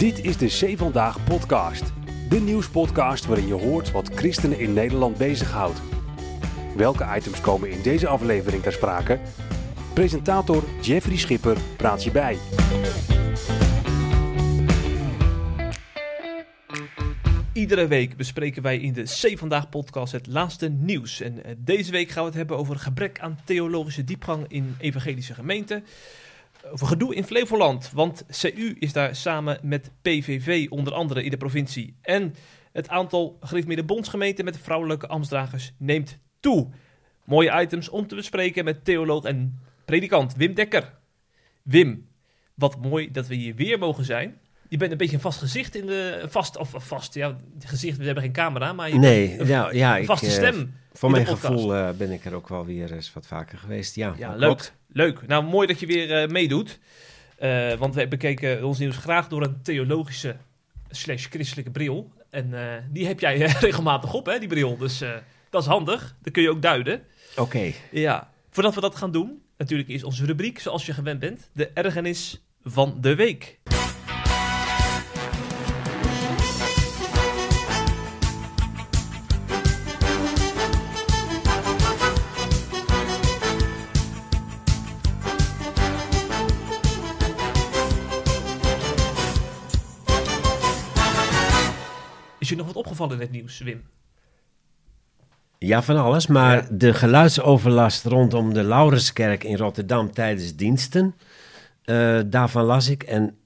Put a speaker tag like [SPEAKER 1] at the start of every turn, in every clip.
[SPEAKER 1] Dit is de Zee Vandaag podcast. De nieuwspodcast waarin je hoort wat christenen in Nederland bezighoudt. Welke items komen in deze aflevering ter sprake? Presentator Jeffrey Schipper praat je bij.
[SPEAKER 2] Iedere week bespreken wij in de C Vandaag podcast het laatste nieuws. En eh, deze week gaan we het hebben over gebrek aan theologische diepgang in evangelische gemeenten. Over gedoe in Flevoland, want CU is daar samen met PVV onder andere in de provincie. En het aantal gereformeerde bondsgemeenten met vrouwelijke ambtsdragers neemt toe. Mooie items om te bespreken met theoloog en predikant Wim Dekker. Wim, wat mooi dat we hier weer mogen zijn. Je bent een beetje een vast gezicht in de. Vast, of vast, ja, gezicht, we hebben geen camera, maar je
[SPEAKER 3] Nee, ja, ja,
[SPEAKER 2] een
[SPEAKER 3] ik,
[SPEAKER 2] vaste
[SPEAKER 3] eh,
[SPEAKER 2] stem.
[SPEAKER 3] Voor mijn
[SPEAKER 2] podcast.
[SPEAKER 3] gevoel eh, ben ik er ook wel weer eens wat vaker geweest. Ja,
[SPEAKER 2] leuk.
[SPEAKER 3] klopt.
[SPEAKER 2] Leuk. Nou, mooi dat je weer eh, meedoet. Eh, want wij bekeken ons nieuws graag door een theologische slash christelijke bril. En die heb jij regelmatig op, hè, die bril. Dus dat is handig. Dat kun je ook duiden.
[SPEAKER 3] Oké,
[SPEAKER 2] Ja. Voordat we dat gaan doen, natuurlijk is onze rubriek, zoals je gewend bent, de ergernis van de week. Je nog wat opgevallen in het nieuws, Wim?
[SPEAKER 3] ja van alles. Maar
[SPEAKER 2] Ja.
[SPEAKER 3] de geluidsoverlast rondom de Laurenskerk in Rotterdam tijdens diensten, eh, daarvan las ik. En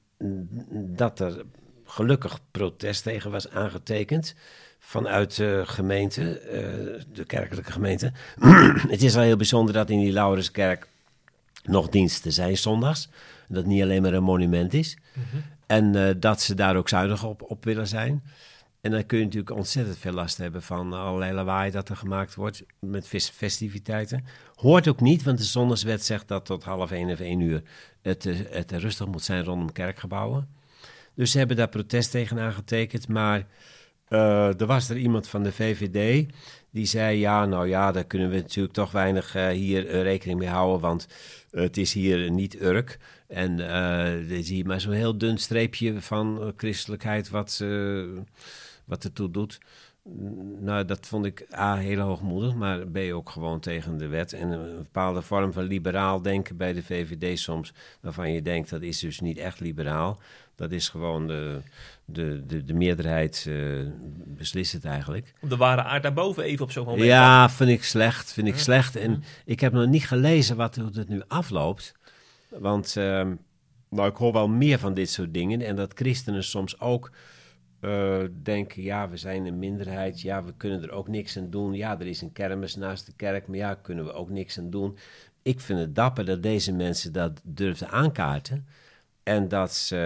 [SPEAKER 3] dat er gelukkig protest tegen was aangetekend vanuit de gemeente, eh, de kerkelijke gemeente. Het is al heel bijzonder dat in die Laurenskerk nog diensten zijn zondags. Dat het niet alleen maar een monument is. En eh, dat ze daar ook zuinig op, op willen zijn. En dan kun je natuurlijk ontzettend veel last hebben van allerlei lawaai dat er gemaakt wordt met fes- festiviteiten. Hoort ook niet, want de zondagswet zegt dat tot half één of één uur het, eh, het rustig moet zijn rondom kerkgebouwen. Dus ze hebben daar protest tegen aangetekend. Maar eh, er was er iemand van de VVD die zei: Ja, nou ja, daar kunnen we natuurlijk toch weinig eh, hier rekening mee houden, want het is hier niet Urk. En er zie je maar zo'n heel dun streepje van christelijkheid wat, wat ertoe doet. Nou, dat vond ik A, heel hoogmoedig, maar B, ook gewoon tegen de wet. En een bepaalde vorm van liberaal denken bij de VVD soms, waarvan je denkt dat is dus niet echt liberaal. Dat is gewoon de, de, de, de meerderheid eh, beslist het eigenlijk.
[SPEAKER 2] Op de ware aard daarboven even op zo'n moment.
[SPEAKER 3] Ja, vind ik slecht. Vind ik
[SPEAKER 2] Ja.
[SPEAKER 3] slecht. En ik heb nog niet gelezen wat, hoe het nu afloopt. Want ehm, nou, ik hoor wel meer van dit soort dingen. En dat christenen soms ook eh, denken: ja, we zijn een minderheid. Ja, we kunnen er ook niks aan doen. Ja, er is een kermis naast de kerk. Maar ja, kunnen we ook niks aan doen. Ik vind het dapper dat deze mensen dat durfden aankaarten. En dat ze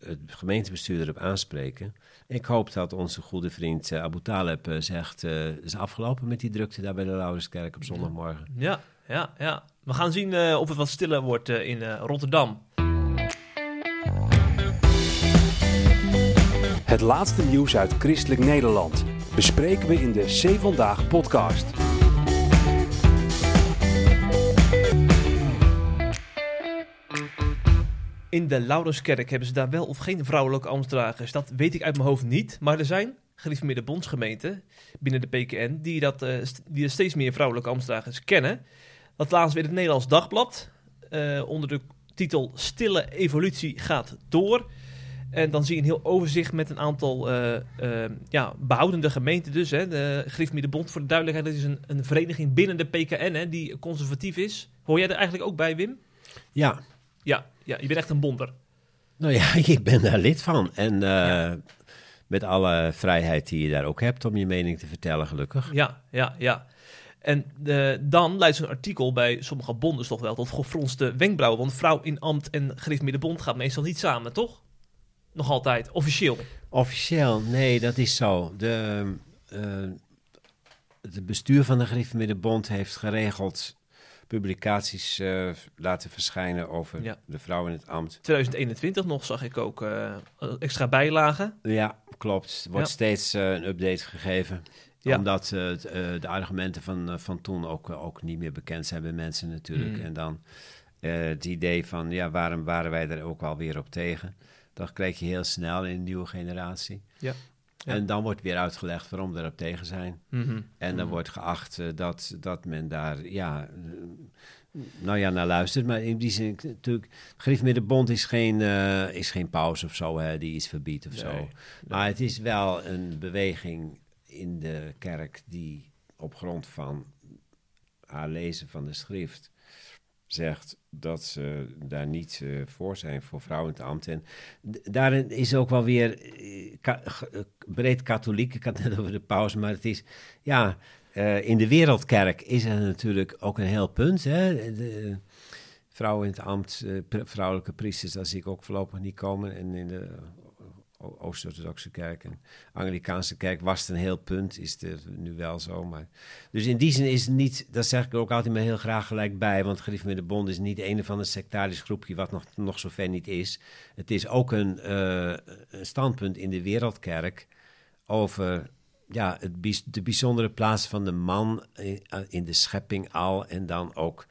[SPEAKER 3] eh, het gemeentebestuur erop aanspreken. Ik hoop dat onze goede vriend eh, Abu Taleb zegt... is afgelopen met die drukte daar bij de Laurenskerk op zondagmorgen.
[SPEAKER 2] Ja, ja, ja. We gaan zien of het wat stiller wordt in Rotterdam.
[SPEAKER 1] Het laatste nieuws uit christelijk Nederland bespreken we in de Zee Vandaag podcast.
[SPEAKER 2] In de Laurenskerk hebben ze daar wel of geen vrouwelijke ambtsdragers. Dat weet ik uit mijn hoofd niet. Maar er zijn gereformeerde bondsgemeenten binnen de PKN die, dat, eh, die er steeds meer vrouwelijke ambtsdragers kennen. Dat laatst weer het Nederlands Dagblad. eh, onder de titel Stille evolutie gaat door. En dan zie je een heel overzicht met een aantal eh, eh, ja, behoudende gemeenten dus. Hè. De Bond, voor de duidelijkheid, dat is een, een vereniging binnen de PKN hè, die conservatief is. Hoor jij er eigenlijk ook bij, Wim?
[SPEAKER 3] Ja,
[SPEAKER 2] Ja, ja je bent echt een bonder.
[SPEAKER 3] nou ja, ik ben daar lid van. En eh, met alle vrijheid die je daar ook hebt om je mening te vertellen, gelukkig.
[SPEAKER 2] Ja, ja, ja. En dan leidt zo'n artikel bij sommige bonden toch wel tot gefronste wenkbrauwen. Want vrouw in ambt en gereformeerde bond gaat meestal niet samen, toch? Nog altijd, officieel.
[SPEAKER 3] Officieel, nee, dat is zo. De, eh, het bestuur van de Gereformeerde Bond heeft geregeld publicaties eh, laten verschijnen over
[SPEAKER 2] Ja.
[SPEAKER 3] de vrouw in het ambt.
[SPEAKER 2] 2021 nog zag ik ook eh, extra bijlagen.
[SPEAKER 3] Ja, klopt. Er wordt
[SPEAKER 2] Ja.
[SPEAKER 3] steeds eh, een update gegeven.
[SPEAKER 2] Ja.
[SPEAKER 3] Omdat eh, eh, de argumenten van, eh, van toen ook, eh, ook niet meer bekend zijn bij mensen natuurlijk.
[SPEAKER 2] Mm.
[SPEAKER 3] En dan eh, het idee van, ja, waarom waren wij er ook alweer op tegen? Dat krijg je heel snel in de nieuwe generatie.
[SPEAKER 2] Ja. Ja.
[SPEAKER 3] En dan wordt weer uitgelegd waarom we erop tegen zijn.
[SPEAKER 2] Mhm.
[SPEAKER 3] En dan
[SPEAKER 2] Mhm.
[SPEAKER 3] wordt geacht eh, dat, dat men daar, ja, eh, nou ja, naar luistert. Maar in die zin, natuurlijk, Griffmiddenbond is geen, eh, is geen paus of zo, hè, die iets verbiedt of
[SPEAKER 2] Nee,
[SPEAKER 3] zo. Maar het is wel een beweging in de kerk die op grond van haar lezen van de schrift zegt dat ze daar niet eh, voor zijn voor vrouwen in het ambt. En daarin is ook wel weer eh, eh, breed katholiek. Ik had het net over de paus, maar het is, ja, in de wereldkerk is er natuurlijk ook een heel punt. Hè? Vrouwen in het ambt, vrouwelijke priesters, daar zie ik ook voorlopig niet komen. En in de Oost-Orthodoxe kerk en Anglikaanse kerk was het een heel punt, is het nu wel zo. Maar... Dus in die zin is het niet, dat zeg ik ook altijd maar heel graag gelijk bij, want Grief met de Bond is niet een van een sectarisch groepje wat nog, nog zo ver niet is. Het is ook een, eh, een standpunt in de wereldkerk over ja, de bijzondere plaats van de man in, in de schepping al en dan ook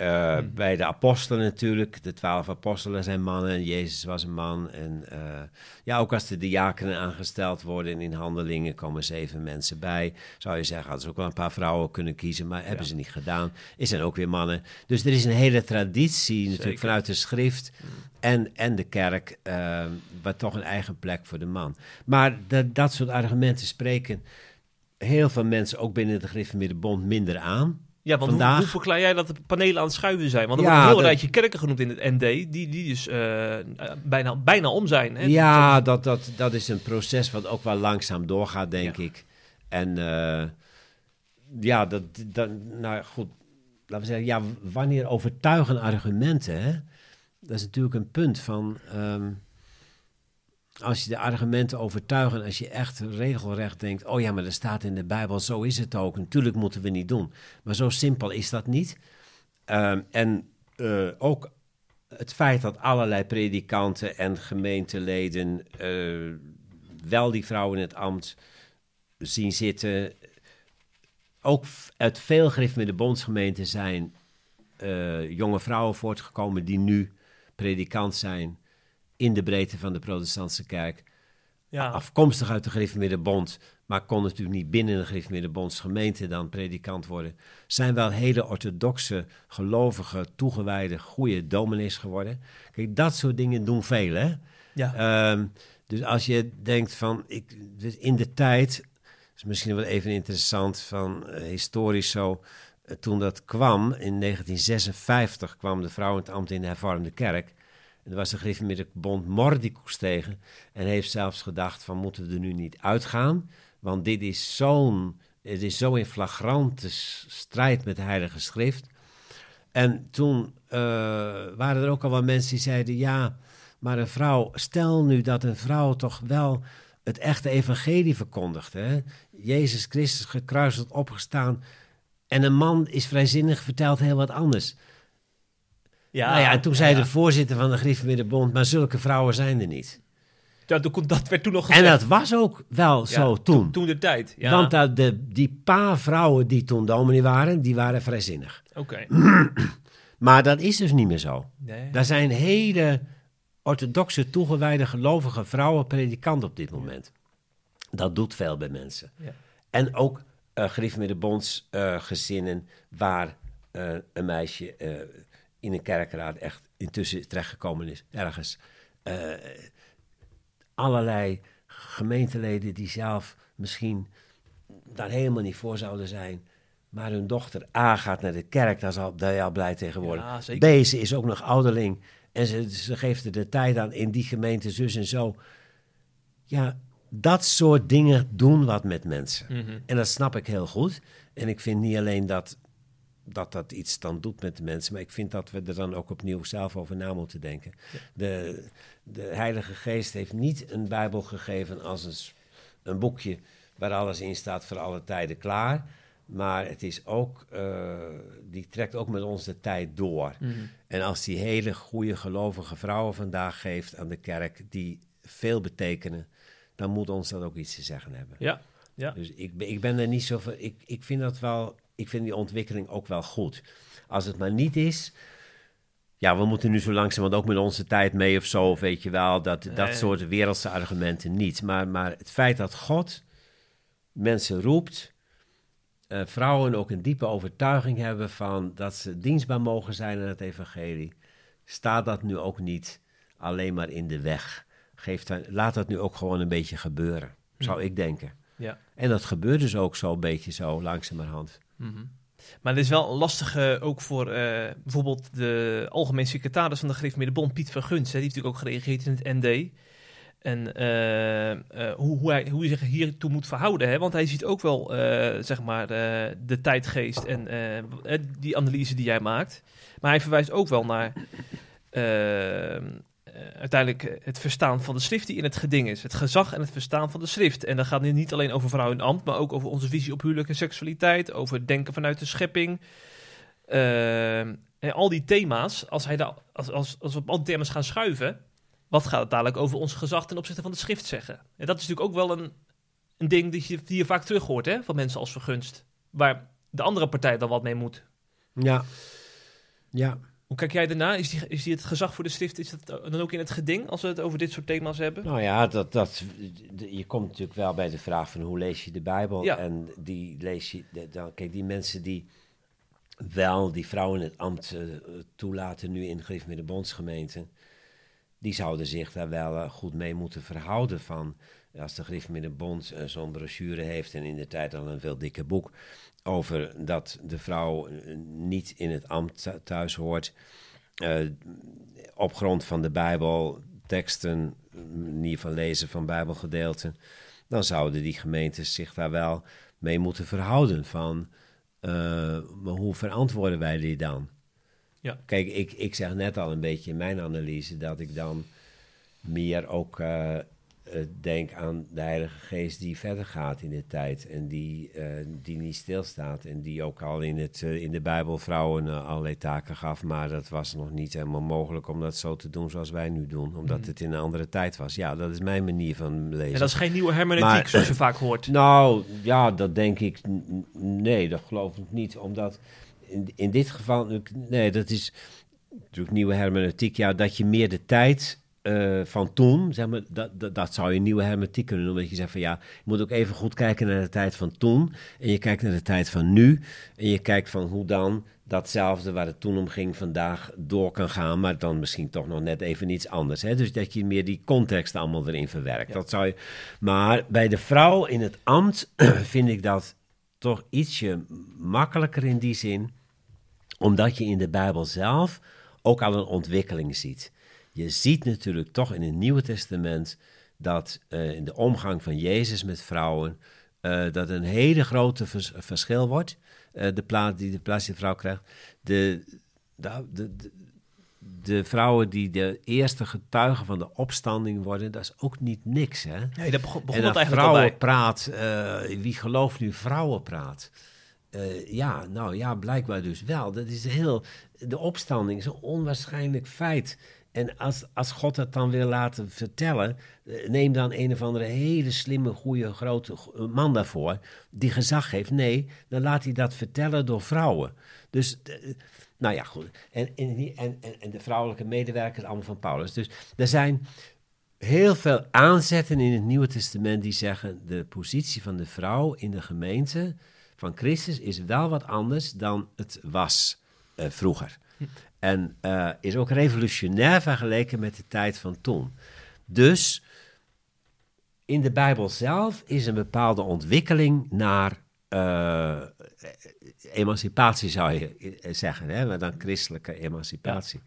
[SPEAKER 3] eh, bij de apostelen natuurlijk. De twaalf apostelen zijn mannen en Jezus was een man. En eh, ja, ook als de diakenen aangesteld worden en in handelingen komen zeven mensen bij. Zou je zeggen, hadden ze ook wel een paar vrouwen kunnen kiezen, maar hebben ze niet gedaan. Er zijn ook weer mannen. Dus er is een hele traditie natuurlijk vanuit de schrift en, en de kerk, eh, wat toch een eigen plek voor de man. Maar dat, dat soort argumenten spreken heel veel mensen, ook binnen de Griffemidde Bond, minder aan.
[SPEAKER 2] Ja, want hoe,
[SPEAKER 3] Vandaag-
[SPEAKER 2] hoe verklaar jij dat de panelen aan het schuiven zijn? Want er
[SPEAKER 3] Ja,
[SPEAKER 2] wordt een heel
[SPEAKER 3] dat-
[SPEAKER 2] rijtje kerken genoemd in het ND, die, die dus eh, bijna, bijna om zijn. Hè?
[SPEAKER 3] Ja, dat, dat, dat is een proces wat ook wel langzaam doorgaat, denk
[SPEAKER 2] Ja.
[SPEAKER 3] ik. En eh, ja, dat, dat, nou goed, laten we zeggen, ja, wanneer overtuigen argumenten, hè? Dat is natuurlijk een punt van, ehm, als je de argumenten overtuigen, als je echt regelrecht denkt, oh ja, maar er staat in de Bijbel, zo is het ook, natuurlijk moeten we niet doen. Maar zo simpel is dat niet. Ehm, en eh, ook het feit dat allerlei predikanten en gemeenteleden eh, wel die vrouw in het ambt zien zitten. Ook uit veel de bondsgemeenten zijn eh, jonge vrouwen voortgekomen die nu predikant zijn in de breedte van de protestantse kerk.
[SPEAKER 2] Ja,
[SPEAKER 3] Afkomstig uit de Griffemidde Bond, maar kon natuurlijk niet binnen de Griffemidde Bondsgemeente dan predikant worden. Zijn wel hele orthodoxe, gelovige, toegewijde, goede dominees geworden. Kijk, dat soort dingen doen veel, hè?
[SPEAKER 2] ja.
[SPEAKER 3] Ehm, dus als je denkt van, ik, dus in de tijd, is misschien wel even interessant van eh, historisch zo, eh, toen dat kwam, in 1956 kwam de vrouw in het ambt in de hervormde kerk. En er was de Griffemiddelbond Mordicus tegen en heeft zelfs gedacht van, moeten we er nu niet uitgaan? Want dit is zo'n, het is zo in flagrante strijd met de Heilige Schrift. En toen eh, waren er ook al wel mensen die zeiden: ja, maar een vrouw, stel nu dat een vrouw toch wel het echte evangelie verkondigt. Hè? Jezus Christus gekruisigd, opgestaan. En een man is vrijzinnig, vertelt heel wat anders.
[SPEAKER 2] Ja,
[SPEAKER 3] nou ja, en toen zei
[SPEAKER 2] ja.
[SPEAKER 3] de voorzitter van de Griffemiddenbond: maar zulke vrouwen zijn er niet.
[SPEAKER 2] Dat, dat werd toen nog
[SPEAKER 3] En
[SPEAKER 2] gezegd.
[SPEAKER 3] dat was ook wel zo toen.
[SPEAKER 2] Toen de tijd. Ja.
[SPEAKER 3] Want dat de, die paar vrouwen die toen dominee waren, die waren vrijzinnig.
[SPEAKER 2] Oké.
[SPEAKER 3] Maar dat is dus niet meer zo.
[SPEAKER 2] Nee.
[SPEAKER 3] Daar zijn hele orthodoxe, toegewijde, gelovige vrouwen predikant op dit moment. Dat doet veel bij mensen.
[SPEAKER 2] Ja.
[SPEAKER 3] En ook uh, eh gezinnen waar eh, een meisje eh, in een kerkraad echt intussen terechtgekomen is, ergens. Eh, allerlei gemeenteleden die zelf misschien daar helemaal niet voor zouden zijn. Maar hun dochter A gaat naar de kerk, daar is al, daar is al blij tegenwoordig.
[SPEAKER 2] Ja, zeker.
[SPEAKER 3] B, ze is ook nog ouderling. En ze, ze geeft er de tijd aan in die gemeente, zus en zo. Ja, dat soort dingen doen wat met mensen.
[SPEAKER 2] Mhm.
[SPEAKER 3] En dat snap ik heel goed. En ik vind niet alleen dat, dat dat iets dan doet met de mensen, maar ik vind dat we er dan ook opnieuw zelf over na moeten denken. De, de Heilige Geest heeft niet een Bijbel gegeven als een, boekje waar alles in staat voor alle tijden klaar. Maar het is ook, eh, die trekt ook met ons de tijd door.
[SPEAKER 2] Mhm.
[SPEAKER 3] En als die hele goede gelovige vrouwen vandaag geeft aan de kerk, die veel betekenen, dan moet ons dat ook iets te zeggen hebben.
[SPEAKER 2] Ja. Ja.
[SPEAKER 3] Dus ik, ben- ik ben er niet zo van. Ik, ik vind dat wel. Ik vind die ontwikkeling ook wel goed. Als het maar niet is. ja, we moeten nu zo langzaam, ook met onze tijd mee of zo, weet je wel, dat, dat
[SPEAKER 2] Nee.
[SPEAKER 3] soort wereldse argumenten niet. Maar, maar het feit dat God mensen roept, eh, vrouwen ook een diepe overtuiging hebben van dat ze dienstbaar mogen zijn aan het evangelie, staat dat nu ook niet alleen maar in de weg. Geeft dan, laat dat nu ook gewoon een beetje gebeuren, zou ik denken.
[SPEAKER 2] Ja.
[SPEAKER 3] En dat gebeurt dus ook zo een beetje zo langzamerhand.
[SPEAKER 2] Mhm. Maar het is wel lastig eh, ook voor eh, bijvoorbeeld de algemeen secretaris van de Gereformeerde Piet Verguns. Hè, die heeft natuurlijk ook gereageerd in het ND. En eh, hoe, hoe, hij, hoe hij zich hiertoe moet verhouden. Hè? Want hij ziet ook wel zeg maar, de tijdgeest en die analyse die jij maakt. Maar hij verwijst ook wel naar uiteindelijk eh, het verstaan van de schrift die in het geding is. Het gezag en het verstaan van de schrift. En dat gaat nu niet alleen over vrouw en ambt, maar ook over onze visie op huwelijk en seksualiteit. Over het denken vanuit de schepping. Eh, en al die thema's, als, hij als, als, als we op al die thema's gaan schuiven, wat gaat het dadelijk over ons gezag ten opzichte van de schrift zeggen? En dat is natuurlijk ook wel een, een ding die je, die je vaak terug hoort hè, van mensen als vergunst. Waar de andere partij dan wat mee moet.
[SPEAKER 3] Ja. Ja.
[SPEAKER 2] Hoe kijk jij daarna? Is die, is die het gezag voor de schrift is dat dan ook in het geding als we het over dit soort thema's hebben?
[SPEAKER 3] Nou ja, dat, dat, je komt natuurlijk wel bij de vraag van hoe lees je de Bijbel.
[SPEAKER 2] Ja.
[SPEAKER 3] En die lees je, dan, kijk, die mensen die wel die vrouwen het ambt eh, toelaten nu in de bondsgemeente, die zouden zich daar wel eh, goed mee moeten verhouden van. Als de Griffmeerde Bond eh, zo'n brochure heeft en in de tijd al een veel dikker boek over dat de vrouw eh, niet in het ambt thu- thuis hoort, eh, op grond van de Bijbel, teksten, manier van lezen van Bijbelgedeelten, dan zouden die gemeentes zich daar wel mee moeten verhouden van, maar hoe verantwoorden wij die dan?
[SPEAKER 2] Ja.
[SPEAKER 3] Kijk, ik, ik zeg net al een beetje in mijn analyse dat ik dan meer ook denk aan de Heilige Geest die verder gaat in de tijd en die, eh, die niet stilstaat en die ook al in, het, eh, in de Bijbel vrouwen eh, allerlei taken gaf, maar dat was nog niet helemaal mogelijk om dat zo te doen zoals wij nu doen, omdat
[SPEAKER 2] Mhm.
[SPEAKER 3] het in een andere tijd was. Ja, dat is mijn manier van lezen.
[SPEAKER 2] En dat is geen nieuwe hermeneutiek
[SPEAKER 3] Maar-
[SPEAKER 2] zoals je vaak hoort.
[SPEAKER 3] Nou, ja, dat denk ik. Nee, dat geloof ik niet. Omdat in, in dit geval. Nee, dat is natuurlijk nieuwe hermeneutiek. Ja, dat je meer de tijd. Eh, van toen, zeg maar, dat, dat, dat zou je nieuwe hermeneutiek kunnen noemen. Dat je zegt van ja, je moet ook even goed kijken naar de tijd van toen. En je kijkt naar de tijd van nu. En je kijkt van hoe dan datzelfde waar het toen om ging vandaag door kan gaan. Maar dan misschien toch nog net even iets anders. Hè? Dus dat je meer die context allemaal erin verwerkt.
[SPEAKER 2] Ja.
[SPEAKER 3] Dat zou je, maar bij de vrouw in het ambt vind ik dat toch ietsje makkelijker in die zin. Omdat je in de Bijbel zelf ook al een ontwikkeling ziet. Je ziet natuurlijk toch in het Nieuwe Testament dat eh, in de omgang van Jezus met vrouwen eh, dat een hele grote vers- verschil wordt. Eh, de plaats die de plaats die de vrouw krijgt. De, de, de, de, de vrouwen die de eerste getuigen van de opstanding worden, dat is ook niet niks, hè?
[SPEAKER 2] Nee, daar begon, begon
[SPEAKER 3] en
[SPEAKER 2] het
[SPEAKER 3] dat
[SPEAKER 2] eigenlijk al bij.
[SPEAKER 3] vrouwenpraat, eh, wie gelooft nu vrouwenpraat? Eh, ja, nou ja, blijkbaar dus wel. Dat is heel, de opstanding is een onwaarschijnlijk feit. En als, als God het dan wil laten vertellen, eh, neem dan een of andere hele slimme, goede, grote man daarvoor, die gezag heeft. Nee, dan laat hij dat vertellen door vrouwen. Dus, eh, nou ja, goed. En, en, en, en- de vrouwelijke medewerkers allemaal van Paulus. Dus er zijn heel veel aanzetten in het Nieuwe Testament die zeggen de positie van de vrouw in de gemeente van Christus is wel wat anders dan het was eh, vroeger. En eh, is ook revolutionair vergeleken met de tijd van toen. Dus in de Bijbel zelf is een bepaalde ontwikkeling naar eh, emancipatie, zou je eh, zeggen, hè? maar dan christelijke emancipatie.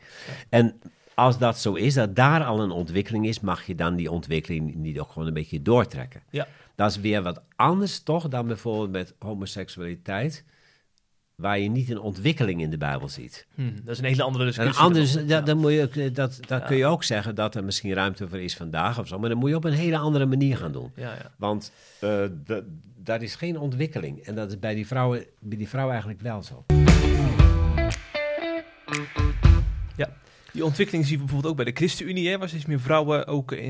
[SPEAKER 3] En als dat zo is, dat daar al een ontwikkeling is, mag je dan die ontwikkeling niet ook gewoon een beetje doortrekken.
[SPEAKER 2] Ja.
[SPEAKER 3] Dat is weer wat anders toch dan bijvoorbeeld met homoseksualiteit, waar je niet een ontwikkeling in de Bijbel ziet.
[SPEAKER 2] Hm, dat is een hele andere
[SPEAKER 3] En
[SPEAKER 2] discussie.
[SPEAKER 3] anders,
[SPEAKER 2] dan.
[SPEAKER 3] dan moet je, eh, dat, dat
[SPEAKER 2] Ja.
[SPEAKER 3] kun je ook zeggen dat er misschien ruimte voor is vandaag of zo, maar dan moet je op een hele andere manier gaan doen.
[SPEAKER 2] Ja, ja.
[SPEAKER 3] Want eh, da- daar is geen ontwikkeling. En dat is bij die vrouwen, bij die vrouwen eigenlijk wel zo.
[SPEAKER 2] Die ontwikkeling zien we bijvoorbeeld ook bij de ChristenUnie, hè, waar steeds meer vrouwen ook eh,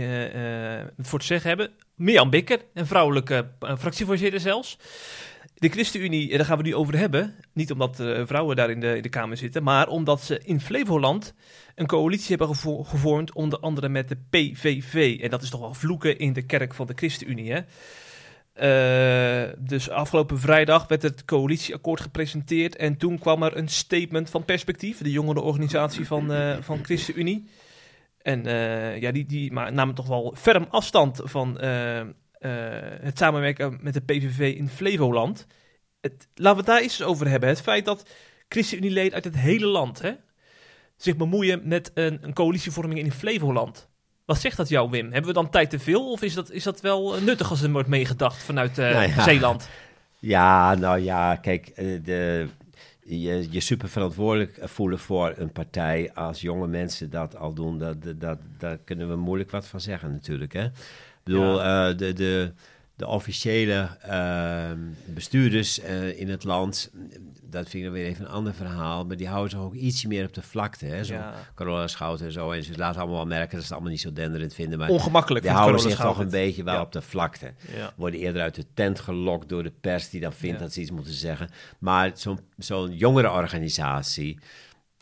[SPEAKER 2] het voor te zeggen hebben. Mirjam Bikker, een vrouwelijke fractievoorzitter zelfs. De ChristenUnie, eh, daar gaan we nu over hebben. Niet omdat uh, vrouwen daar in de, in de Kamer zitten, maar omdat ze in Flevoland een coalitie hebben gevo gevormd, onder andere met de PVV. En dat is toch wel vloeken in de kerk van de ChristenUnie, hè? Uh, dus afgelopen vrijdag werd het coalitieakkoord gepresenteerd en toen kwam er een statement van Perspectief, de jongerenorganisatie van, uh, van ChristenUnie. En ja, die, die maar namen toch wel ferm afstand van het samenwerken met de PVV in Flevoland. Het, laten we het daar eens over hebben. Het feit dat ChristenUnie-leden uit het hele land hè, zich bemoeien met een, een coalitievorming in Flevoland. Wat zegt dat jou, Wim? Hebben we dan tijd te veel? Of is dat, is dat wel nuttig als er wordt meegedacht vanuit uh, nou ja. Zeeland?
[SPEAKER 3] Ja, nou ja, kijk, de, je, je super verantwoordelijk voelen voor een partij als jonge mensen dat al doen, dat, dat, daar kunnen we moeilijk wat van zeggen natuurlijk. Hè? Ik bedoel, ja. uh, de, de, de officiële uh, bestuurders uh, in het land, dat vind ik dan weer even een ander verhaal, maar die houden zich ook ietsje meer op de vlakte. Hè? Zo
[SPEAKER 2] Ja.
[SPEAKER 3] Carola Schout en zo. En ze laten allemaal wel merken dat ze het allemaal niet zo denderend vinden. Maar
[SPEAKER 2] Ongemakkelijk.
[SPEAKER 3] die houden zich toch
[SPEAKER 2] Schouten.
[SPEAKER 3] een beetje wel
[SPEAKER 2] Ja.
[SPEAKER 3] op de vlakte.
[SPEAKER 2] Ja.
[SPEAKER 3] Worden eerder uit de tent gelokt door de pers, die dan vindt dat ze iets moeten zeggen. Maar zo'n zo'n jongere organisatie.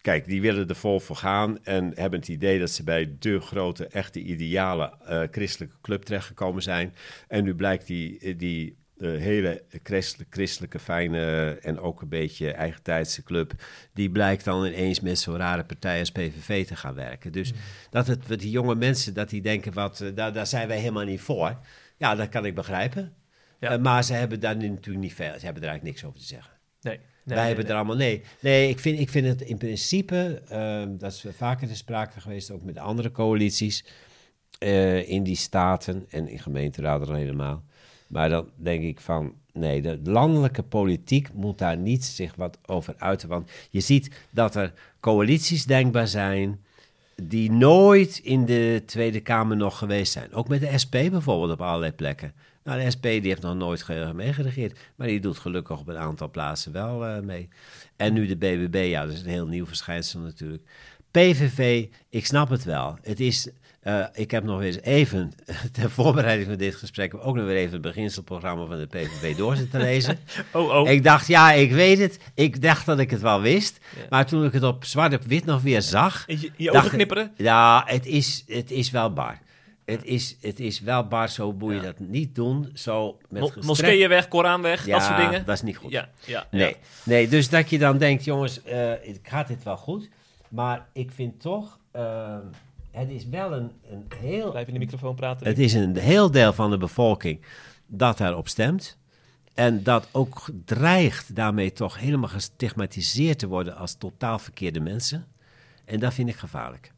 [SPEAKER 3] Kijk, die willen er vol voor gaan en hebben het idee dat ze bij de grote, echte, ideale eh, christelijke club terechtgekomen zijn. En nu blijkt die, die eh, hele christelijke, christelijke, fijne en ook een beetje eigentijdse club, die blijkt dan ineens met zo'n rare partij als PVV te gaan werken. Dus dat het, die jonge mensen, dat die denken, wat, eh, daar, daar zijn wij helemaal niet voor. Ja, dat kan ik begrijpen.
[SPEAKER 2] Ja.
[SPEAKER 3] Eh, maar ze hebben daar nu natuurlijk niet veel, ze hebben er eigenlijk niks over te zeggen.
[SPEAKER 2] Nee. Nee,
[SPEAKER 3] Wij hebben er allemaal nee. Nee, ik vind, ik vind het in principe, ehm, dat is vaker te sprake geweest, ook met andere coalities eh, in die staten en in gemeenteraden al helemaal. Maar dan denk ik van, nee, de landelijke politiek moet daar niet zich wat over uiten. Want je ziet dat er coalities denkbaar zijn die nooit in de Tweede Kamer nog geweest zijn. Ook met de SP bijvoorbeeld op allerlei plekken. Nou, de SP die heeft nog nooit ge- meegeregeerd, maar die doet gelukkig op een aantal plaatsen wel eh, mee. En nu de BBB, ja, dat is een heel nieuw verschijnsel natuurlijk. PVV, ik snap het wel. Het is, eh, ik heb nog eens even, ter voorbereiding van dit gesprek, ook nog weer even het beginselprogramma van de PVV door zitten lezen.
[SPEAKER 2] Oh, oh.
[SPEAKER 3] Ik dacht, ja, ik weet het. Ik dacht dat ik het wel wist.
[SPEAKER 2] Ja.
[SPEAKER 3] Maar toen ik het op zwart op wit nog weer zag,
[SPEAKER 2] En je, je
[SPEAKER 3] dacht
[SPEAKER 2] ogen knipperen?
[SPEAKER 3] ja, het is, het is wel bar. Het is, het is wel bar, zo moet je
[SPEAKER 2] Ja.
[SPEAKER 3] dat niet doen. Zo met
[SPEAKER 2] Mo- Moskeeën weg, Koran weg,
[SPEAKER 3] ja,
[SPEAKER 2] dat soort dingen.
[SPEAKER 3] dat is niet goed.
[SPEAKER 2] Ja, ja,
[SPEAKER 3] Nee, nee, dus dat je dan denkt, jongens, eh het gaat dit wel goed. Maar ik vind toch, eh, het is wel een, een heel...
[SPEAKER 2] Blijf in de microfoon praten.
[SPEAKER 3] Het is een heel deel van de bevolking dat daarop stemt. En dat ook dreigt daarmee toch helemaal gestigmatiseerd te worden als totaal verkeerde mensen. En dat vind ik gevaarlijk.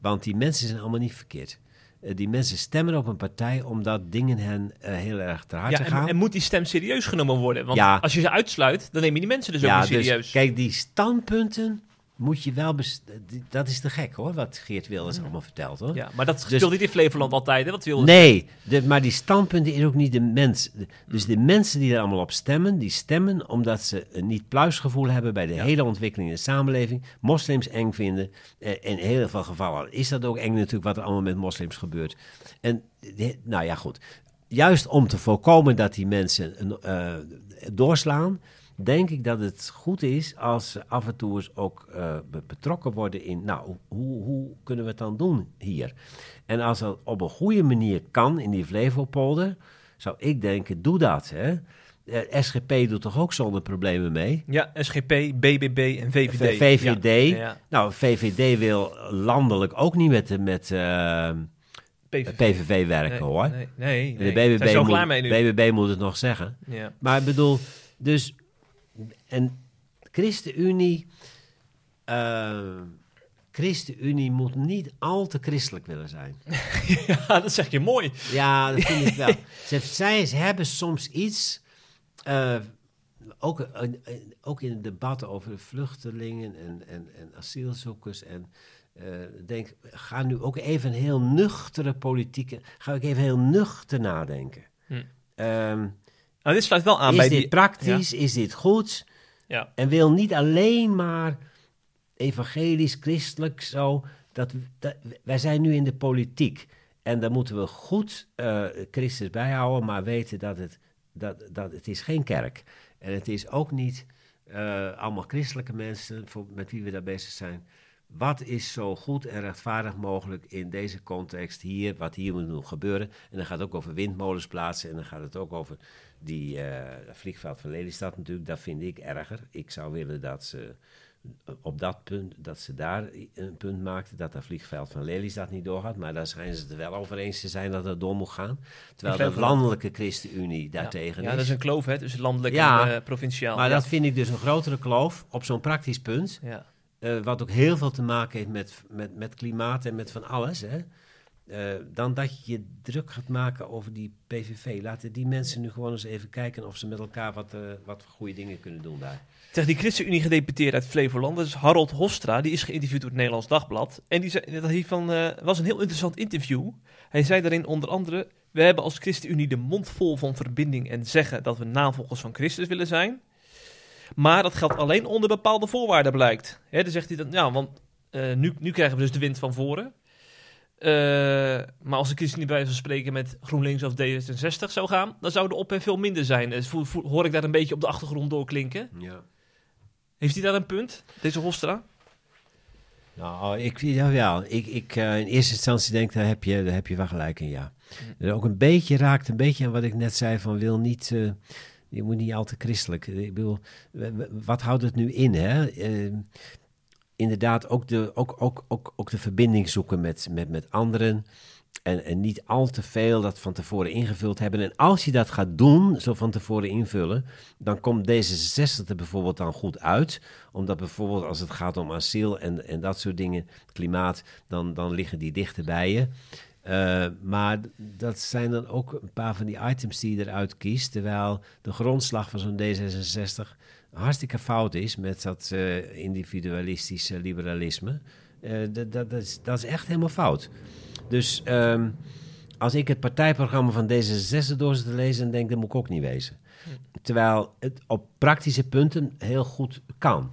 [SPEAKER 3] Want die mensen zijn allemaal niet verkeerd. Eh, die mensen stemmen op een partij omdat dingen hen eh, heel erg ter harte
[SPEAKER 2] ja,
[SPEAKER 3] gaan.
[SPEAKER 2] en, en moet die stem serieus genomen worden? Want
[SPEAKER 3] Ja.
[SPEAKER 2] als je ze uitsluit, dan neem je die mensen dus ook niet serieus.
[SPEAKER 3] dus kijk, die standpunten moet je wel... Dat is te gek hoor, wat Geert Wilders allemaal vertelt hoor.
[SPEAKER 2] ja, maar dat
[SPEAKER 3] Dus-
[SPEAKER 2] speelt niet in Flevoland altijd, hè? Wat wil
[SPEAKER 3] Nee, de, maar die standpunten is ook niet de mens. Dus de mensen die er allemaal op stemmen, die stemmen omdat ze een niet pluisgevoel hebben bij de
[SPEAKER 2] Ja.
[SPEAKER 3] hele ontwikkeling in de samenleving. Moslims eng vinden. Eh, in heel veel gevallen is dat ook eng natuurlijk wat er allemaal met moslims gebeurt. En nou ja, goed. Juist om te voorkomen dat die mensen eh, doorslaan, denk ik dat het goed is als ze af en toe eens ook eh, be- betrokken worden in, nou, hoe, hoe kunnen we het dan doen hier? En als dat op een goede manier kan in die Flevopolder, zou ik denken, doe dat. Hè? Eh, SGP doet toch ook zonder problemen mee?
[SPEAKER 2] Ja, SGP, BBB en VVD.
[SPEAKER 3] VVD.
[SPEAKER 2] Ja.
[SPEAKER 3] Nou, VVD wil landelijk ook niet met, de- met eh,
[SPEAKER 2] PVV.
[SPEAKER 3] PVV werken
[SPEAKER 2] Nee,
[SPEAKER 3] hoor.
[SPEAKER 2] Nee, nee,
[SPEAKER 3] De. BBB, moet,
[SPEAKER 2] klaar mee nu?
[SPEAKER 3] BBB moet het nog zeggen.
[SPEAKER 2] Ja.
[SPEAKER 3] Maar ik bedoel, dus. En ChristenUnie. eh, ChristenUnie moet niet al te christelijk willen zijn.
[SPEAKER 2] ja, dat zeg je mooi.
[SPEAKER 3] Ja, dat vind ik wel. Ze, zij ze hebben soms iets. eh, ook, eh, eh, ook in debatten over vluchtelingen en, en, en asielzoekers. En denk, ga nu ook even heel nuchtere politieke. Ga ik even heel nuchter nadenken.
[SPEAKER 2] Hm.
[SPEAKER 3] Ehm,
[SPEAKER 2] Nou, dit sluit wel aan
[SPEAKER 3] is
[SPEAKER 2] bij
[SPEAKER 3] dit
[SPEAKER 2] die...
[SPEAKER 3] praktisch? Is dit goed?
[SPEAKER 2] Ja.
[SPEAKER 3] En wil niet alleen maar evangelisch, christelijk zo. Dat, wij zijn nu in de politiek. En daar moeten we goed eh Christus bijhouden, maar weten dat het dat, dat, het is geen kerk. En het is ook niet eh, allemaal christelijke mensen voor, met wie we daar bezig zijn. Wat is zo goed en rechtvaardig mogelijk in deze context hier, wat hier moet gebeuren? En dan gaat het ook over windmolens plaatsen en dan gaat het ook over die eh, vliegveld van Lelystad natuurlijk. Dat vind ik erger. Ik zou willen dat ze op dat punt, dat ze daar een punt maakten dat dat vliegveld van Lelystad niet doorgaat. Maar daar schijnen ze het wel over eens te zijn dat het door moet gaan. Terwijl de landelijke ChristenUnie daartegen
[SPEAKER 2] ja.
[SPEAKER 3] is.
[SPEAKER 2] Ja, dat is een kloof, hè, tussen landelijk
[SPEAKER 3] Ja,
[SPEAKER 2] en eh, provinciaal.
[SPEAKER 3] Maar
[SPEAKER 2] ja.
[SPEAKER 3] dat vind ik dus een grotere kloof op zo'n praktisch punt.
[SPEAKER 2] Ja.
[SPEAKER 3] eh, wat ook heel veel te maken heeft met, met, met klimaat en met van alles. Hè? Eh, dan dat je je druk gaat maken over die PVV. Laten die mensen nu gewoon eens even kijken of ze met elkaar wat, eh, wat goede dingen kunnen doen daar.
[SPEAKER 2] Tegen die ChristenUnie gedeputeerd uit Flevoland, dat is Harold Hofstra, die is geïnterviewd door het Nederlands Dagblad. En die zei, dat hiervan eh, was een heel interessant interview. Hij zei daarin onder andere, we hebben als ChristenUnie de mond vol van verbinding en zeggen dat we navolgers van Christus willen zijn. Maar dat geldt alleen onder bepaalde voorwaarden blijkt. Dan zegt hij dan, ja, want nu, nu krijgen we dus de wind van voren. Eh, maar als de ChristenUnie bij wijze van spreken met GroenLinks of D66 zou gaan, dan zou de ophef veel minder zijn. Dus voel- voel- hoor ik daar een beetje op de achtergrond doorklinken.
[SPEAKER 3] Ja.
[SPEAKER 2] Heeft hij daar een punt, deze Hofstra?
[SPEAKER 3] Nou, ik, ja, ja, ik, ik eh, in eerste instantie denk, daar heb je, daar heb je wel gelijk in, ja. Er ook een beetje raakt een beetje aan wat ik net zei van wil niet, eh, je moet niet al te christelijk. Ik bedoel, wat houdt het nu in, hè? Inderdaad, ook de, ook, ook, ook, ook de verbinding zoeken met, met, met anderen. En, en niet al te veel dat van tevoren ingevuld hebben. En als je dat gaat doen, zo van tevoren invullen, dan komt D66 er bijvoorbeeld dan goed uit. Omdat bijvoorbeeld als het gaat om asiel en, en dat soort dingen, klimaat, dan, dan liggen die dichter bij je. Eh, maar dat zijn dan ook een paar van die items die je eruit kiest. Terwijl de grondslag van zo'n D66 hartstikke fout is met dat eh, individualistische liberalisme. Eh, dat, is, dat is echt helemaal fout. Dus ehm, als ik het partijprogramma van D66 door zit te lezen, dan denk ik, dat moet ik ook niet wezen. Terwijl het op praktische punten heel goed kan.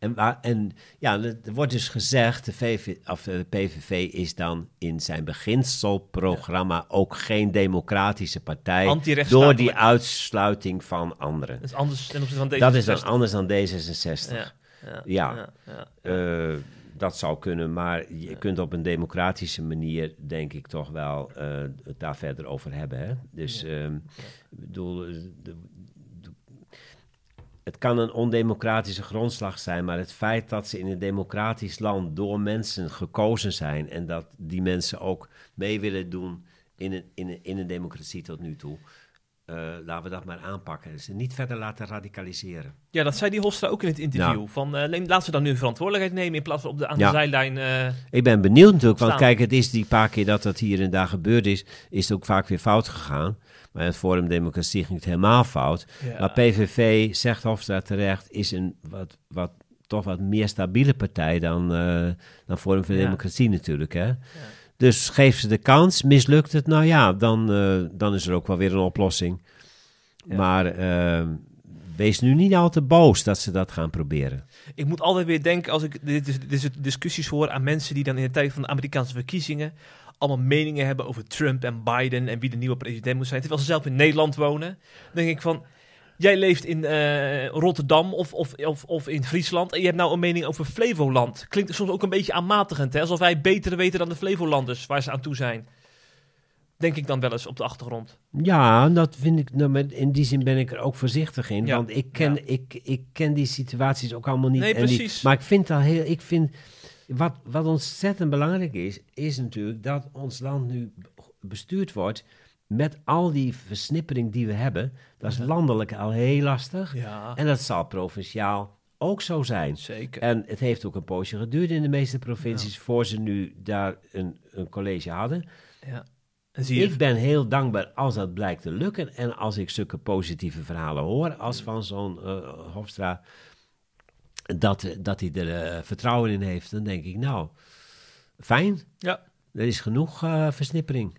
[SPEAKER 3] En, ja, er wordt dus gezegd, de, VV, of de PVV is dan in zijn beginselprogramma ook geen democratische partij door die uitsluiting van anderen.
[SPEAKER 2] Dat is anders ten opzichte van deze.
[SPEAKER 3] Dat is dan anders dan D66.
[SPEAKER 2] Ja, ja,
[SPEAKER 3] Ja. Eh, dat zou kunnen, maar je kunt op een democratische manier, denk ik, toch wel eh, het daar verder over hebben. Hè? Dus ik bedoel, eh, de- het kan een ondemocratische grondslag zijn, maar het feit dat ze in een democratisch land door mensen gekozen zijn en dat die mensen ook mee willen doen in een, in een, in een democratie tot nu toe, eh, laten we dat maar aanpakken. Ze niet verder laten radicaliseren.
[SPEAKER 2] Ja, dat zei die Hofstra ook in het interview.
[SPEAKER 3] Ja.
[SPEAKER 2] Van, eh, neem- laat ze dan nu verantwoordelijkheid nemen in plaats van op de, aan
[SPEAKER 3] Ja.
[SPEAKER 2] de zijlijn. eh,
[SPEAKER 3] Ik ben benieuwd natuurlijk, want kijk, het is die paar keer dat dat hier en daar gebeurd is, is het ook vaak weer fout gegaan. Maar in het Forum Democratie ging het helemaal fout.
[SPEAKER 2] ja.
[SPEAKER 3] Maar PVV, zegt Hofstad terecht, is een wat, wat, toch wat meer stabiele partij dan, eh, dan Forum voor
[SPEAKER 2] Ja.
[SPEAKER 3] Democratie natuurlijk. Hè? Dus geef ze de kans, mislukt het, nou ja, dan, eh, dan is er ook wel weer een oplossing. Maar eh, wees nu niet al te boos dat ze dat gaan proberen.
[SPEAKER 2] Ik moet altijd weer denken, als ik dit, dit, discussies hoor aan mensen die dan in de tijd van de Amerikaanse verkiezingen allemaal meningen hebben over Trump en Biden en wie de nieuwe president moet zijn, terwijl ze zelf in Nederland wonen. Dan denk ik van, jij leeft in eh, Rotterdam of, of, of, of in Friesland en je hebt nou een mening over Flevoland. Klinkt soms ook een beetje aanmatigend, hè? alsof wij beter weten dan de Flevolanders waar ze aan toe zijn. Denk ik dan wel eens op de achtergrond.
[SPEAKER 3] Ja, dat vind ik. Nou, met- in die zin ben ik er ook voorzichtig in.
[SPEAKER 2] Ja,
[SPEAKER 3] Want ik ken,
[SPEAKER 2] ja.
[SPEAKER 3] ik, ik ken die situaties ook allemaal niet.
[SPEAKER 2] Nee,
[SPEAKER 3] die-
[SPEAKER 2] precies.
[SPEAKER 3] maar ik vind dat heel. Ik vind, wat, wat ontzettend belangrijk is, is natuurlijk dat ons land nu bestuurd wordt met al die versnippering die we hebben. Dat is landelijk al heel lastig.
[SPEAKER 2] Ja,
[SPEAKER 3] En dat zal provinciaal ook zo zijn.
[SPEAKER 2] zeker.
[SPEAKER 3] En het heeft ook een poosje geduurd in de meeste provincies voor ze nu daar een, een college hadden.
[SPEAKER 2] Ja. En zie je,
[SPEAKER 3] Ik ben heel dankbaar als dat blijkt te lukken. En als ik zulke positieve verhalen hoor, als van zo'n eh, Hofstra, dat, dat hij er eh, vertrouwen in heeft, dan denk ik, nou, fijn.
[SPEAKER 2] Ja.
[SPEAKER 3] Er is genoeg eh, versnippering.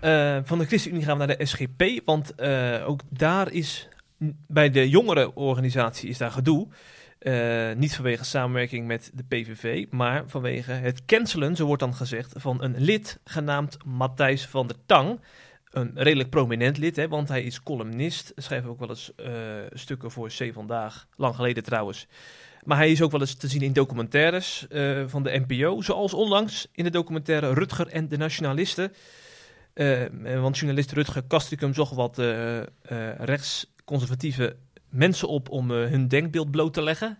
[SPEAKER 2] Eh, van de ChristenUnie gaan we naar de SGP, want ook daar is, bij de jongerenorganisatie is daar gedoe. Niet vanwege samenwerking met de PVV, maar vanwege het cancelen, zo wordt dan gezegd, van een lid genaamd Matthijs van der Tang. Een redelijk prominent lid, hè, want hij is columnist. Schrijft ook wel eens eh, stukken voor C Vandaag, lang geleden trouwens. Maar hij is ook wel eens te zien in documentaires eh, van de NPO, zoals onlangs in de documentaire Rutger en de Nationalisten. Eh, want journalist Rutger Kastricum zocht wat rechtsconservatieve mensen op om hun denkbeeld bloot te leggen.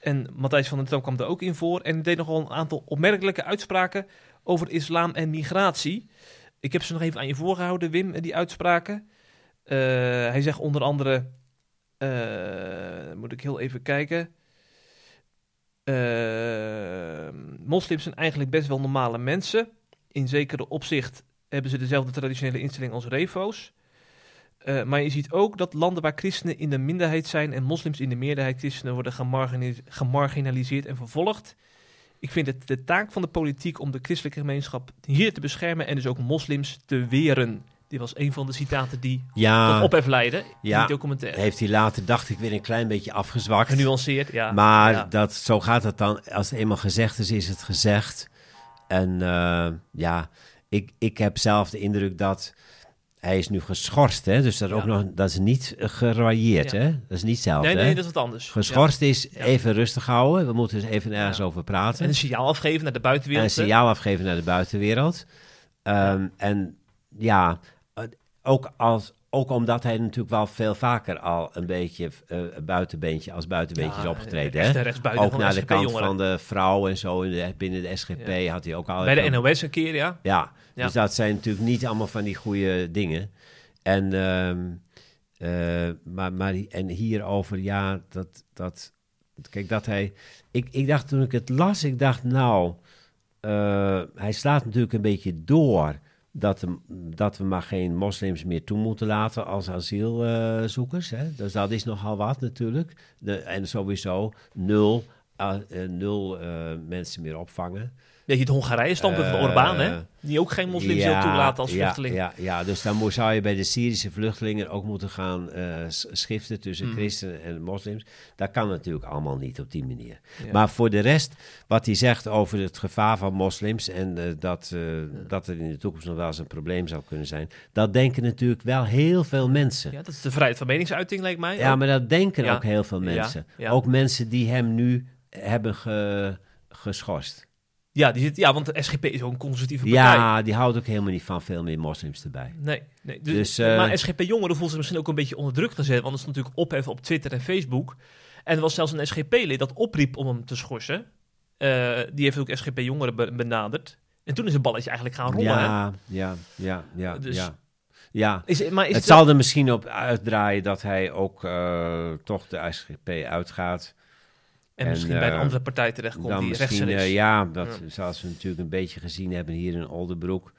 [SPEAKER 2] En Matthijs van der Toom kwam er ook in voor. En deed nogal een aantal opmerkelijke uitspraken over islam en migratie. Ik heb ze nog even aan je voorgehouden, Wim, die uitspraken. hij zegt onder andere, moet ik heel even kijken. moslims zijn eigenlijk best wel normale mensen. In zekere opzicht hebben ze dezelfde traditionele instelling als refo's. Uh, maar je ziet ook dat landen waar christenen in de minderheid zijn en moslims in de meerderheid christenen worden gemarginaliseerd en vervolgd. Ik vind het de taak van de politiek om de christelijke gemeenschap hier te beschermen en dus ook moslims te weren. Dit was een van de citaten die
[SPEAKER 3] ja,
[SPEAKER 2] tot ophef leidden
[SPEAKER 3] ja,
[SPEAKER 2] in die documentaire.
[SPEAKER 3] Heeft hij later, dacht ik, weer een klein beetje afgezwakt.
[SPEAKER 2] Genuanceerd, ja.
[SPEAKER 3] Maar
[SPEAKER 2] ja.
[SPEAKER 3] Dat, zo gaat het dan. Als het eenmaal gezegd is, is het gezegd. En uh, ja, ik, ik heb zelf de indruk dat hij is nu geschorst, hè? dus dat, ja. ook nog, dat is niet gerailleerd, ja. hè? dat is niet hetzelfde.
[SPEAKER 2] Nee, nee,
[SPEAKER 3] hè?
[SPEAKER 2] dat is wat anders.
[SPEAKER 3] Geschorst ja. is even rustig houden, we moeten eens even ergens over praten.
[SPEAKER 2] En een signaal afgeven naar de buitenwereld.
[SPEAKER 3] En een signaal afgeven naar de buitenwereld. Um, en ja, ook, als, ook omdat hij natuurlijk wel veel vaker al een beetje uh, buitenbeentje als buitenbeentje is opgetreden. Hè? Ook naar de kant
[SPEAKER 2] jongeren.
[SPEAKER 3] van de vrouw en zo in de, binnen de SGP had hij ook al.
[SPEAKER 2] Bij de NOS een keer, ja.
[SPEAKER 3] Ja, ja. Dus dat zijn natuurlijk niet allemaal van die goede dingen. En, um, uh, maar, maar, en hierover, ja, dat, dat, kijk, dat hij, ik, ik dacht toen ik het las, ik dacht nou, uh, hij slaat natuurlijk een beetje door dat, dat we maar geen moslims meer toe moeten laten als asielzoekers. Hè? Dus dat is nogal wat natuurlijk. De, en sowieso nul, uh, nul mensen meer opvangen.
[SPEAKER 2] Ja, je het Hongarije standpunt van Orbán, hè? Die ook geen moslims wil toelaten als vluchteling.
[SPEAKER 3] Ja, ja, dus dan zou je bij de Syrische vluchtelingen ook moeten gaan uh, schiften tussen mm. christenen en moslims. Dat kan natuurlijk allemaal niet op die manier. Maar voor de rest, wat hij zegt over het gevaar van moslims en uh, dat, dat er in de toekomst nog wel eens een probleem zou kunnen zijn, dat denken natuurlijk wel heel veel mensen.
[SPEAKER 2] Ja, dat is de vrijheid van meningsuiting, lijkt mij.
[SPEAKER 3] Ja, maar dat denken ook heel veel mensen. Ook mensen die hem nu hebben ge, geschorst.
[SPEAKER 2] Ja, die zit, ja, want de SGP is ook een conservatieve partij.
[SPEAKER 3] Ja, die houdt ook helemaal niet van veel meer moslims erbij.
[SPEAKER 2] Nee, nee. Dus, dus uh, maar SGP-jongeren voelt zich misschien ook een beetje onder druk gezet. Want er is natuurlijk ophef op Twitter en Facebook. En er was zelfs een SGP-lid dat opriep om hem te schorsen. Uh, die heeft ook SGP-jongeren benaderd. En toen is het balletje eigenlijk gaan rollen.
[SPEAKER 3] Ja, hè? ja, ja, ja.
[SPEAKER 2] Dus,
[SPEAKER 3] ja. Ja,
[SPEAKER 2] is, maar is
[SPEAKER 3] het,
[SPEAKER 2] het
[SPEAKER 3] zal er misschien op uitdraaien dat hij ook uh, toch de SGP uitgaat.
[SPEAKER 2] En, en misschien uh, bij een andere partij terechtkomt die is.
[SPEAKER 3] Uh, ja, dat, zoals we natuurlijk een beetje gezien hebben hier in Oldenbroek.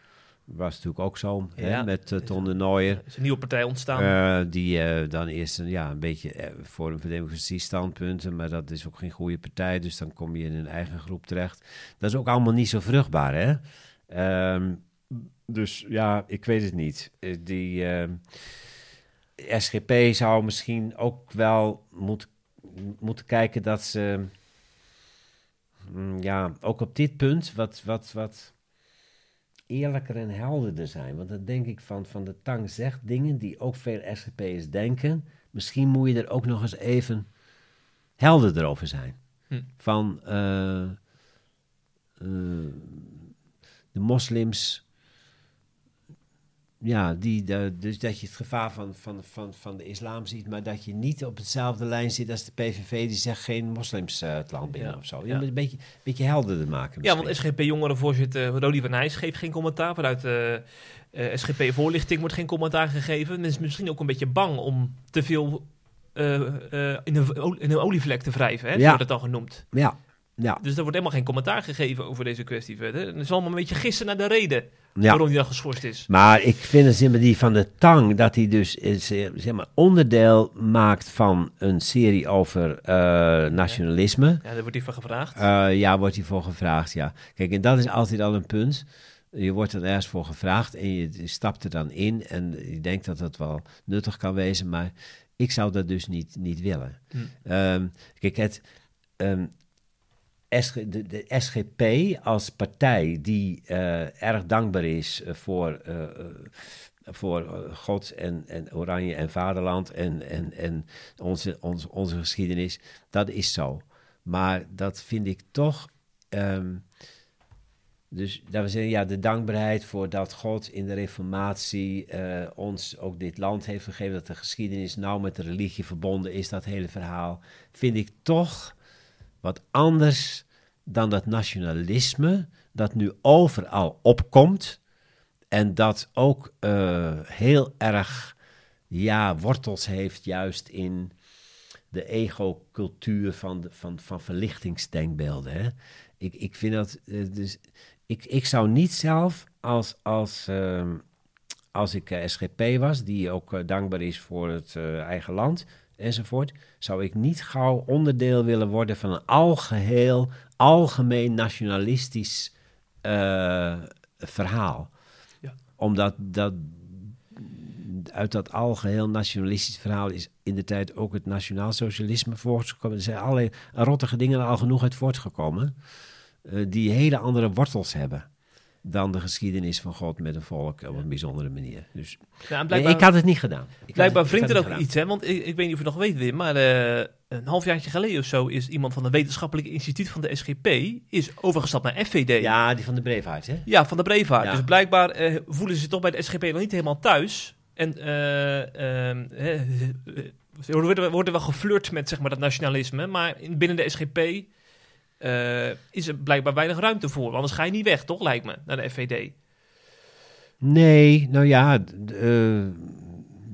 [SPEAKER 3] Was natuurlijk ook zo, ja, hè, met uh, Ton de Nooijer.
[SPEAKER 2] Er is een nieuwe partij ontstaan.
[SPEAKER 3] die dan eerst een, ja, een beetje Forum voor Democratie standpunten, maar dat is ook geen goede partij, dus dan kom je in een eigen groep terecht. Dat is ook allemaal niet zo vruchtbaar, hè. Um, dus ja, ik weet het niet. Die SGP zou misschien ook wel moeten moeten kijken dat ze mm, ja, ook op dit punt wat, wat, wat eerlijker en helderder zijn. Want dan denk ik van, van de Tang zegt dingen die ook veel SGP'ers denken. Misschien moet je er ook nog eens even helderder over zijn.
[SPEAKER 2] Hm.
[SPEAKER 3] Van uh, uh, de moslims ja, die, de, dus dat je het gevaar van, van, van, van de islam ziet, maar dat je niet op hetzelfde lijn zit als de PVV, die zegt geen moslims uh, het land binnen
[SPEAKER 2] Ja,
[SPEAKER 3] of zo. Je
[SPEAKER 2] ja.
[SPEAKER 3] moet een beetje, beetje helderder maken.
[SPEAKER 2] Ja,
[SPEAKER 3] misschien.
[SPEAKER 2] want SGP-jongerenvoorzitter Rodi van Nijs geeft geen commentaar. Vanuit de eh, SGP-voorlichting wordt geen commentaar gegeven. Men is misschien ook een beetje bang om te veel eh, eh, in, een, in een olievlek te wrijven, hè? Zo
[SPEAKER 3] Ja.
[SPEAKER 2] wordt het dan genoemd.
[SPEAKER 3] Ja, ja,
[SPEAKER 2] Dus er wordt helemaal geen commentaar gegeven over deze kwestie verder. Het is allemaal een beetje gissen naar de reden
[SPEAKER 3] ja.
[SPEAKER 2] waarom hij dan geschorst is.
[SPEAKER 3] Maar ik vind het zeg maar, die van de Tang, dat hij dus eh, zeg maar, onderdeel maakt van een serie over eh, nationalisme.
[SPEAKER 2] Ja, daar wordt hij van gevraagd.
[SPEAKER 3] Eh, ja, wordt hij voor gevraagd, ja. Kijk, en dat is altijd al een punt. Je wordt er ergens voor gevraagd en je stapt er dan in en je denkt dat dat wel nuttig kan wezen, maar Ik zou dat dus niet, niet willen.
[SPEAKER 2] Hm.
[SPEAKER 3] Ehm, kijk, het, ehm, de, SGP als partij die eh, erg dankbaar is eh, voor, eh, voor God en, en Oranje en Vaderland en, en, en onze, onze, onze geschiedenis, dat is zo. Maar dat vind ik toch. ehm, dus dat we zeggen, ja, de dankbaarheid voor dat God in de Reformatie ons ook dit land heeft gegeven, dat de geschiedenis nauw met de religie verbonden is, dat hele verhaal, vind ik toch wat anders dan dat nationalisme dat nu overal opkomt en dat ook eh, heel erg, ja, wortels heeft juist in de ego-cultuur van, van, van verlichtingsdenkbeelden. Hè? Ik, ik vind dat, eh, dus ik, ik zou niet zelf als, als, ehm, als ik eh, SGP was, die ook dankbaar is voor het eigen land enzovoort, zou ik niet gauw onderdeel willen worden van een algeheel, algemeen nationalistisch eh, verhaal.
[SPEAKER 2] Ja.
[SPEAKER 3] Omdat dat, uit dat algeheel nationalistisch verhaal is in de tijd ook het nationaal socialisme voortgekomen. Er zijn allerlei rottige dingen er al genoeg uit voortgekomen, eh, die hele andere wortels hebben dan de geschiedenis van God met een volk op een bijzondere manier. Dus nee, ik had het niet gedaan. Ik
[SPEAKER 2] blijkbaar wringt er ook
[SPEAKER 3] gedaan.
[SPEAKER 2] iets, hè? Want ik, ik weet niet of je nog weet, Wim, maar eh, een halfjaartje geleden of zo is iemand van het wetenschappelijk instituut van de SGP is overgestapt naar FVD.
[SPEAKER 3] Ja, die van de Braveheart, hè?
[SPEAKER 2] Ja, van de Brevaart.
[SPEAKER 3] Ja.
[SPEAKER 2] Dus blijkbaar eh, voelen ze zich toch bij de SGP nog niet helemaal thuis. En wordt, er wordt wel geflirt met zeg maar, dat nationalisme. Maar in, binnen de SGP eh, is er blijkbaar weinig ruimte voor. Anders ga je niet weg, toch, lijkt me, naar de FVD.
[SPEAKER 3] Nee, nou ja, eh,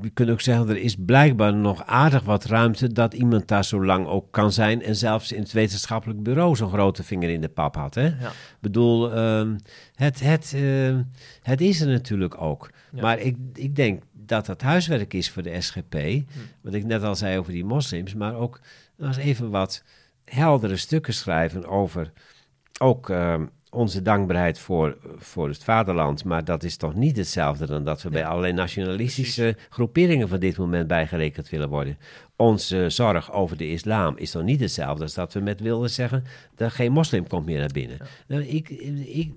[SPEAKER 3] je kunt ook zeggen, er is blijkbaar nog aardig wat ruimte dat iemand daar zo lang ook kan zijn en zelfs in het wetenschappelijk bureau zo'n grote vinger in de pap had. Hè?
[SPEAKER 2] Ja.
[SPEAKER 3] Ik bedoel, ehm, het, het, ehm, het is er natuurlijk ook.
[SPEAKER 2] Ja.
[SPEAKER 3] Maar ik, ik denk dat dat huiswerk is voor de SGP. Wat ik net al zei over die moslims. Maar ook eens even wat heldere stukken schrijven over ook ehm, onze dankbaarheid voor, voor het vaderland. Maar dat is toch niet hetzelfde dan dat we bij allerlei nationalistische groeperingen van dit moment bijgerekend willen worden. Onze zorg over de islam is toch niet hetzelfde als dat we met willen zeggen dat geen moslim komt meer naar binnen. Nou, ik, ik,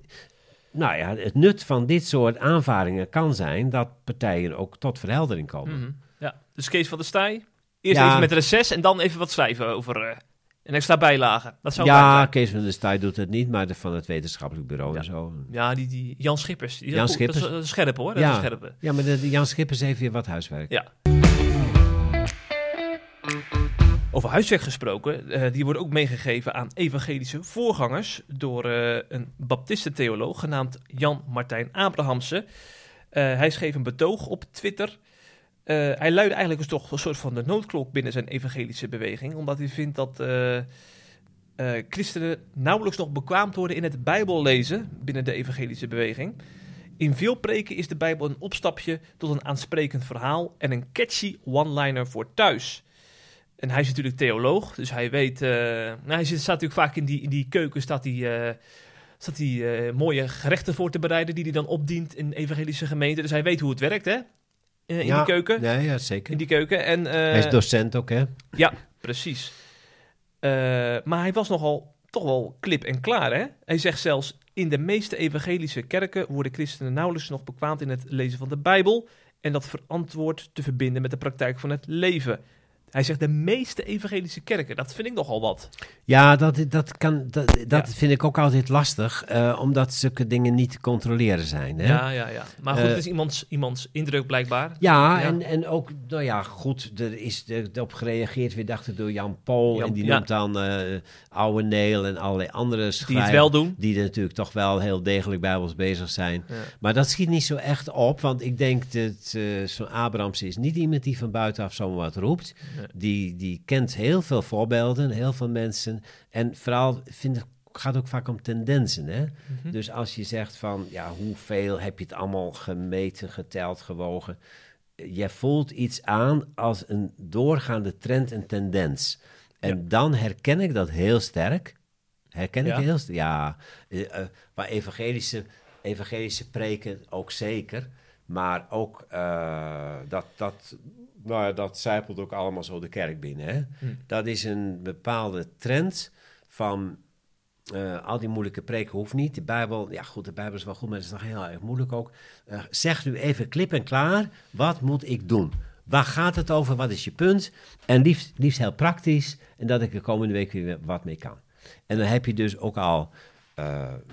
[SPEAKER 3] nou ja, het nut van dit soort aanvaringen kan zijn dat partijen ook tot verheldering komen.
[SPEAKER 2] Mhm. ja. Dus Kees van der Staaij, eerst
[SPEAKER 3] Ja.
[SPEAKER 2] even met reces en dan even wat schrijven over eh, een extra bijlage. Dat zou
[SPEAKER 3] Ja. Kees van der Staaij doet het niet, maar de, van het wetenschappelijk bureau
[SPEAKER 2] Ja.
[SPEAKER 3] en zo.
[SPEAKER 2] Ja, die, die Jan Schippers. Die
[SPEAKER 3] Jan.
[SPEAKER 2] Dat is-
[SPEAKER 3] Schippers.
[SPEAKER 2] Dat is scherp hoor. Dat
[SPEAKER 3] Ja.
[SPEAKER 2] is scherp.
[SPEAKER 3] Ja, maar de, de Jan Schippers heeft weer wat huiswerk.
[SPEAKER 2] Ja. Over huiswerk gesproken, eh, die wordt ook meegegeven aan evangelische voorgangers door eh, een baptistentheoloog genaamd Jan Martijn Abrahamse. Eh, hij schreef een betoog op Twitter. Eh, hij luidde eigenlijk dus toch een soort van de noodklok binnen zijn evangelische beweging, omdat hij vindt dat eh, eh, christenen nauwelijks nog bekwaamd worden in het Bijbel lezen binnen de evangelische beweging. In veel preken is de Bijbel een opstapje tot een aansprekend verhaal en een catchy one-liner voor thuis. En hij is natuurlijk theoloog, dus hij weet. nou, hij zit, staat natuurlijk vaak in die, in die keuken, staat hij, staat hij mooie gerechten voor te bereiden, die hij dan opdient in evangelische gemeenten. Dus hij weet hoe het werkt, hè? Eh, in
[SPEAKER 3] Ja,
[SPEAKER 2] die keuken.
[SPEAKER 3] Nee, ja, zeker.
[SPEAKER 2] In die keuken. En, eh,
[SPEAKER 3] Hij is docent ook, hè?
[SPEAKER 2] ja, precies. Eh, maar hij was nogal toch wel klip en klaar, hè? Hij zegt zelfs: in de meeste evangelische kerken worden christenen nauwelijks nog bekwaamd in het lezen van de Bijbel en dat verantwoord te verbinden met de praktijk van het leven. Hij zegt de meeste evangelische kerken. Dat vind ik nogal wat.
[SPEAKER 3] Ja, dat, dat, kan, dat, dat
[SPEAKER 2] Ja.
[SPEAKER 3] vind ik ook altijd lastig, eh, omdat zulke dingen niet te controleren zijn. Hè?
[SPEAKER 2] Ja, ja, ja. Maar goed,
[SPEAKER 3] Eh,
[SPEAKER 2] het is iemands, iemands indruk blijkbaar.
[SPEAKER 3] Ja,
[SPEAKER 2] Ja.
[SPEAKER 3] En, en ook, nou ja, goed, er is er op gereageerd, weer dacht ik, door Jan Paul.
[SPEAKER 2] Jan-
[SPEAKER 3] en die
[SPEAKER 2] ja.
[SPEAKER 3] noemt dan eh Oude Neel en allerlei andere
[SPEAKER 2] Die
[SPEAKER 3] schrijvers.
[SPEAKER 2] het wel doen.
[SPEAKER 3] Die er natuurlijk toch wel heel degelijk bijbels bezig zijn. Maar dat schiet niet zo echt op, want ik denk dat zo'n Abrams is niet iemand die van buitenaf zomaar wat roept. Die, die kent heel veel voorbeelden, heel veel mensen. En vooral vind ik, gaat ook vaak om tendensen. Hè?
[SPEAKER 2] Mhm.
[SPEAKER 3] Dus als je zegt van, ja, hoeveel heb je het allemaal gemeten, geteld, gewogen? Je voelt iets aan als een doorgaande trend en tendens. En dan herken ik dat heel sterk. Herken
[SPEAKER 2] Ja.
[SPEAKER 3] ik heel sterk. Ja, eh, eh, maar evangelische, evangelische preken ook zeker. Maar ook uh, dat, dat, nou ja, dat zijpelt ook allemaal zo de kerk binnen. Hè?
[SPEAKER 2] Hm.
[SPEAKER 3] Dat is een bepaalde trend van uh, al die moeilijke preken hoeft niet. De Bijbel, ja goed, de Bijbel is wel goed, maar het is nog heel erg moeilijk ook. Uh, zeg nu even klip en klaar, wat moet ik doen? Waar gaat het over? Wat is je punt? En liefst, liefst heel praktisch. En dat ik er komende week weer wat mee kan. En dan heb je dus ook al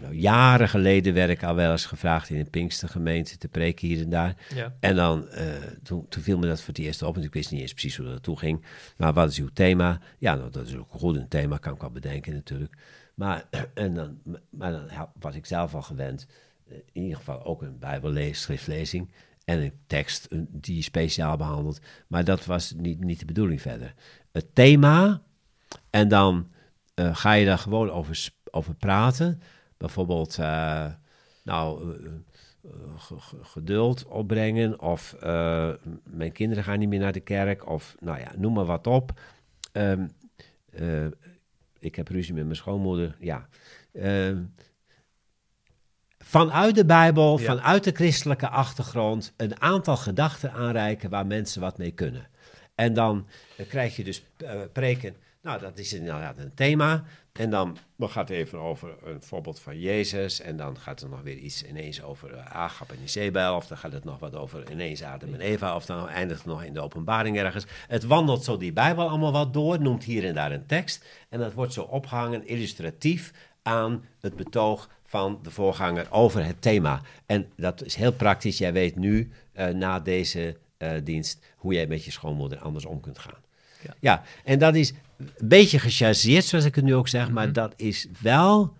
[SPEAKER 3] nou, jaren geleden werd ik al wel eens gevraagd in een Pinkstergemeente te preken hier en daar.
[SPEAKER 2] Ja.
[SPEAKER 3] En dan, uh, toen, toen viel me dat voor het eerst op, want ik wist niet eens precies hoe dat toe ging. Maar wat is uw thema? Ja, nou, dat is ook goed een thema, kan ik wel bedenken natuurlijk. Maar, en dan, maar dan was ik zelf al gewend, eh, in ieder geval ook een bijbellees, schriftlezing en een tekst die speciaal behandeld. Maar dat was niet, niet de bedoeling verder. Het thema, en dan uh, ga je daar gewoon over, over praten. Bijvoorbeeld, uh, nou, uh, geduld opbrengen, of mijn kinderen gaan niet meer naar de kerk, of nou ja, noem maar wat op. Um, ik heb ruzie met mijn schoonmoeder, ja. Uh, vanuit de Bijbel,
[SPEAKER 2] Ja.
[SPEAKER 3] vanuit de christelijke achtergrond, een aantal gedachten aanreiken waar mensen wat mee kunnen. En dan eh, krijg je dus eh, preken. Nou, dat is inderdaad een thema. En dan, dan gaat het even over een voorbeeld van Jezus. En dan gaat er nog weer iets ineens over uh, Agap en Isabel. Of dan gaat het nog wat over ineens Adam en Eva. Of dan eindigt het nog in de openbaring ergens. Het wandelt zo die Bijbel allemaal wat door. Noemt hier en daar een tekst. En dat wordt zo opgehangen illustratief aan het betoog van de voorganger over het thema. En dat is heel praktisch. Jij weet nu, uh, na deze uh, dienst, hoe jij met je schoonmoeder anders om kunt gaan.
[SPEAKER 2] Ja.
[SPEAKER 3] ja, en dat is een beetje gechargeerd, zoals ik het nu ook zeg, mm -hmm. maar dat is wel,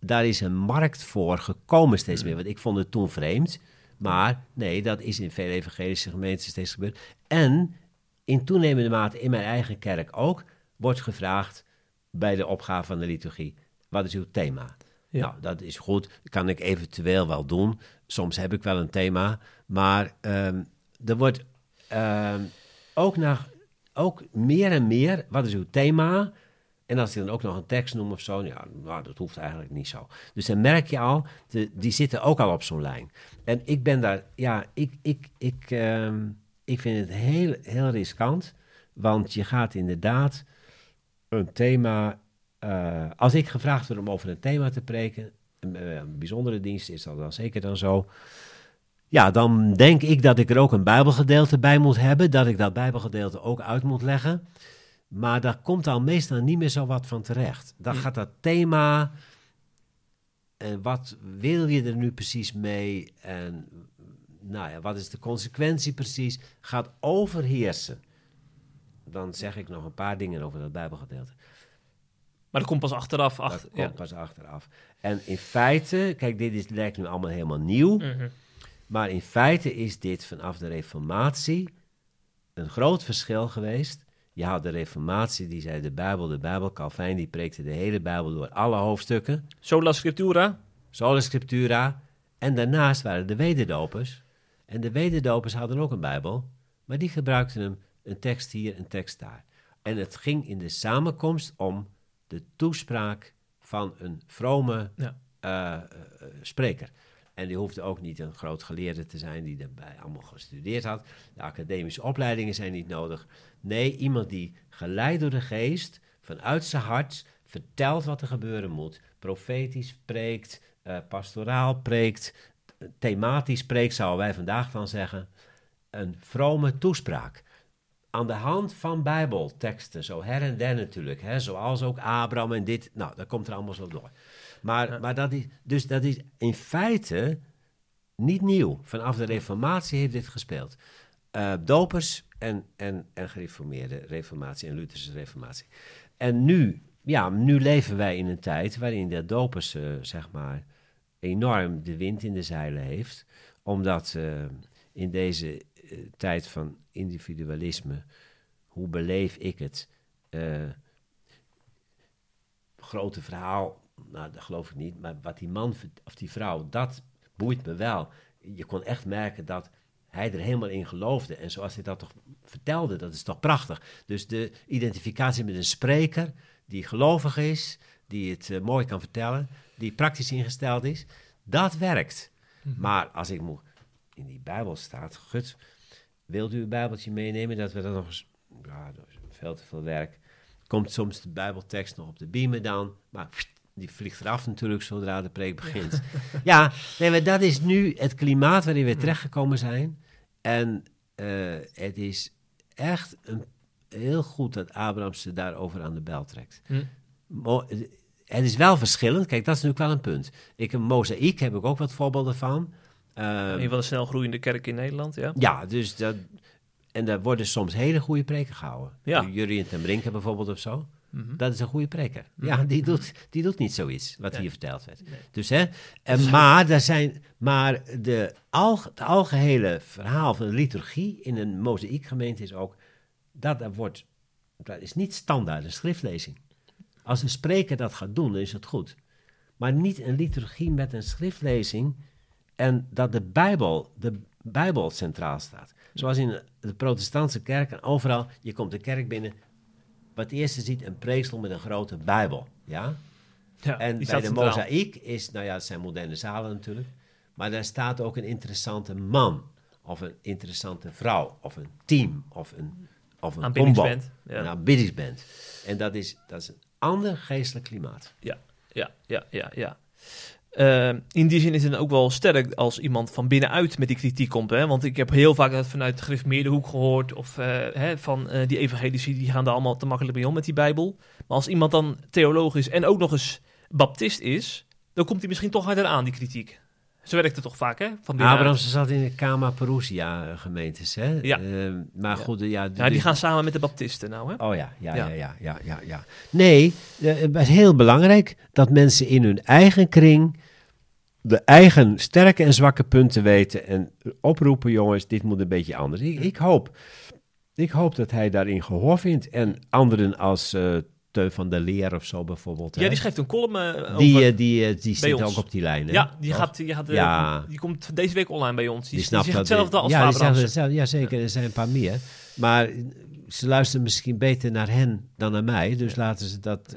[SPEAKER 3] daar is een markt voor gekomen steeds meer. Want ik vond het toen vreemd, maar nee, dat is in veel evangelische gemeenten steeds gebeurd. En in toenemende mate in mijn eigen kerk ook, wordt gevraagd bij de opgave van de liturgie, wat is uw thema?
[SPEAKER 2] Ja.
[SPEAKER 3] Nou, dat is goed, dat kan ik eventueel wel doen. Soms heb ik wel een thema, maar um, er wordt um, ook naar ook meer en meer, wat is uw thema? En als ik dan ook nog een tekst noem of zo, ja, nou, dat hoeft eigenlijk niet zo. Dus dan merk je al, de, die zitten ook al op zo'n lijn. En ik ben daar, ja, ik, ik, ik, um, ik vind het heel, heel riskant, want je gaat inderdaad een thema. Uh, als ik gevraagd word om over een thema te preken, een, een bijzondere dienst is dat dan zeker dan zo. Ja, dan denk ik dat ik er ook een Bijbelgedeelte bij moet hebben, dat ik dat Bijbelgedeelte ook uit moet leggen. Maar daar komt dan meestal niet meer zo wat van terecht. Dan gaat dat thema. En wat wil je er nu precies mee? En nou ja, wat is de consequentie precies? Gaat overheersen. Dan zeg ik nog een paar dingen over dat Bijbelgedeelte.
[SPEAKER 2] Maar dat komt pas achteraf.
[SPEAKER 3] Dat
[SPEAKER 2] Achter,
[SPEAKER 3] komt pas achteraf. En in feite, kijk, dit is, lijkt nu allemaal helemaal nieuw.
[SPEAKER 2] Mhm.
[SPEAKER 3] Maar in feite is dit vanaf de Reformatie een groot verschil geweest. Je had de Reformatie, die zei de Bijbel, de Bijbel. Calvijn, die preekte de hele Bijbel door alle hoofdstukken.
[SPEAKER 2] Sola Scriptura.
[SPEAKER 3] Sola Scriptura. En daarnaast waren de wederdopers. En de wederdopers hadden ook een Bijbel. Maar die gebruikten hem een tekst hier, een tekst daar. En het ging in de samenkomst om de toespraak van een vrome
[SPEAKER 2] Ja.
[SPEAKER 3] uh, uh, spreker. En die hoefde ook niet een groot geleerde te zijn die daarbij allemaal gestudeerd had. De academische opleidingen zijn niet nodig. Nee, iemand die geleid door de geest, vanuit zijn hart, vertelt wat er gebeuren moet. Profetisch preekt, uh, pastoraal preekt, thematisch preekt, zouden wij vandaag dan zeggen. Een vrome toespraak. Aan de hand van bijbelteksten, zo her en der natuurlijk. Hè, zoals ook Abraham en dit. Nou, dat komt er allemaal zo door. Maar, ja. maar dat is, dus dat is in feite niet nieuw. Vanaf de Reformatie heeft dit gespeeld. Uh, dopers en, en, en gereformeerde Reformatie en Lutherse Reformatie. En nu, ja, nu leven wij in een tijd waarin de dopers, uh, zeg maar, enorm de wind in de zeilen heeft. Omdat uh, in deze tijd van individualisme, hoe beleef ik het? grote verhaal nou, dat geloof ik niet. Maar wat die man of die vrouw, dat boeit me wel. Je kon echt merken dat hij er helemaal in geloofde. En zoals hij dat toch vertelde, dat is toch prachtig. Dus de identificatie met een spreker die gelovig is, die het uh, mooi kan vertellen, die praktisch ingesteld is, dat werkt. -hmm. Maar als ik moet. in die Bijbel staat. Gut, wilt u uw Bijbeltje meenemen? Dat we dan nog eens, ja, dat is veel te veel werk. Komt soms de Bijbeltekst nog op de beamer dan, maar pst, die vliegt eraf natuurlijk zodra de preek begint. ja, nee, maar dat is nu het klimaat waarin we terechtgekomen zijn. En eh, het is echt een, heel goed dat Abraham ze daarover aan de bel trekt.
[SPEAKER 2] Hm.
[SPEAKER 3] Mo- het is wel verschillend. Kijk, dat is natuurlijk wel een punt. Ik een mozaïek heb ik ook wat voorbeelden van. Ehm,
[SPEAKER 2] Een van de snel groeiende kerken in Nederland, ja.
[SPEAKER 3] ja, dus dat. En daar worden soms hele goede preken gehouden.
[SPEAKER 2] Ja.
[SPEAKER 3] Jurien ten Brinken bijvoorbeeld of zo.
[SPEAKER 2] Mhm.
[SPEAKER 3] Dat is een goede preker. Ja, die doet, die doet niet zoiets wat hier verteld werd.
[SPEAKER 2] Nee.
[SPEAKER 3] Dus, hè, en, maar, daar zijn, maar de al, het algehele verhaal van de liturgie in een mozaïekgemeente is ook... Dat, er wordt, dat is niet standaard een schriftlezing. Als een spreker dat gaat doen, dan is het goed. Maar niet een liturgie met een schriftlezing en dat de Bijbel, de Bijbel centraal staat. Zoals in de protestantse kerk en overal, je komt de kerk binnen, wat eerste ziet een preeksel met een grote Bijbel. Ja?
[SPEAKER 2] ja
[SPEAKER 3] en bij de mozaïek is, nou ja, het zijn moderne zalen natuurlijk, maar daar staat ook een interessante man, of een interessante vrouw, of een team, of een, of een combo.
[SPEAKER 2] Ja.
[SPEAKER 3] Een aanbiddingsband. En dat is, dat is een ander geestelijk klimaat.
[SPEAKER 2] Ja, ja, ja, ja, ja. Eh, in die zin is het ook wel sterk als iemand van binnenuit met die kritiek komt. Hè? Want ik heb heel vaak dat vanuit de hoek gehoord. Of eh, hè, van eh, die evangelici, die gaan daar allemaal te makkelijk mee om met die Bijbel. Maar als iemand dan theoloog is en ook nog eens baptist is, dan komt hij misschien toch harder aan, die kritiek. Zo werkt het toch vaak, hè? Van binnenuit.
[SPEAKER 3] Abrahamse zat in de Kama Perusia gemeentes, hè?
[SPEAKER 2] Ja.
[SPEAKER 3] Eh, maar
[SPEAKER 2] Ja.
[SPEAKER 3] goed, ja,
[SPEAKER 2] Ja, die
[SPEAKER 3] dus-
[SPEAKER 2] gaan samen met de baptisten nou, hè?
[SPEAKER 3] Oh ja, ja,
[SPEAKER 2] Ja.
[SPEAKER 3] ja, ja, ja. Nee, eh, het is heel belangrijk dat mensen in hun eigen kring de eigen sterke en zwakke punten weten en oproepen, jongens, dit moet een beetje anders. Ik, ik hoop, ik hoop dat hij daarin gehoor vindt en anderen als eh Teun van der Leer of zo bijvoorbeeld.
[SPEAKER 2] Ja,
[SPEAKER 3] hè.
[SPEAKER 2] die schrijft een column eh,
[SPEAKER 3] die,
[SPEAKER 2] over...
[SPEAKER 3] eh, die, eh, die zit
[SPEAKER 2] ons.
[SPEAKER 3] ook op die lijn. hè?
[SPEAKER 2] ja, die, gaat, die, gaat,
[SPEAKER 3] Ja.
[SPEAKER 2] die komt deze week online bij ons. Die,
[SPEAKER 3] Die
[SPEAKER 2] die,
[SPEAKER 3] snapt
[SPEAKER 2] zegt hetzelfde als
[SPEAKER 3] ja, die ja, zeker. Er zijn een paar meer. Maar ze luisteren misschien beter naar hen dan naar mij. Dus laten ze dat...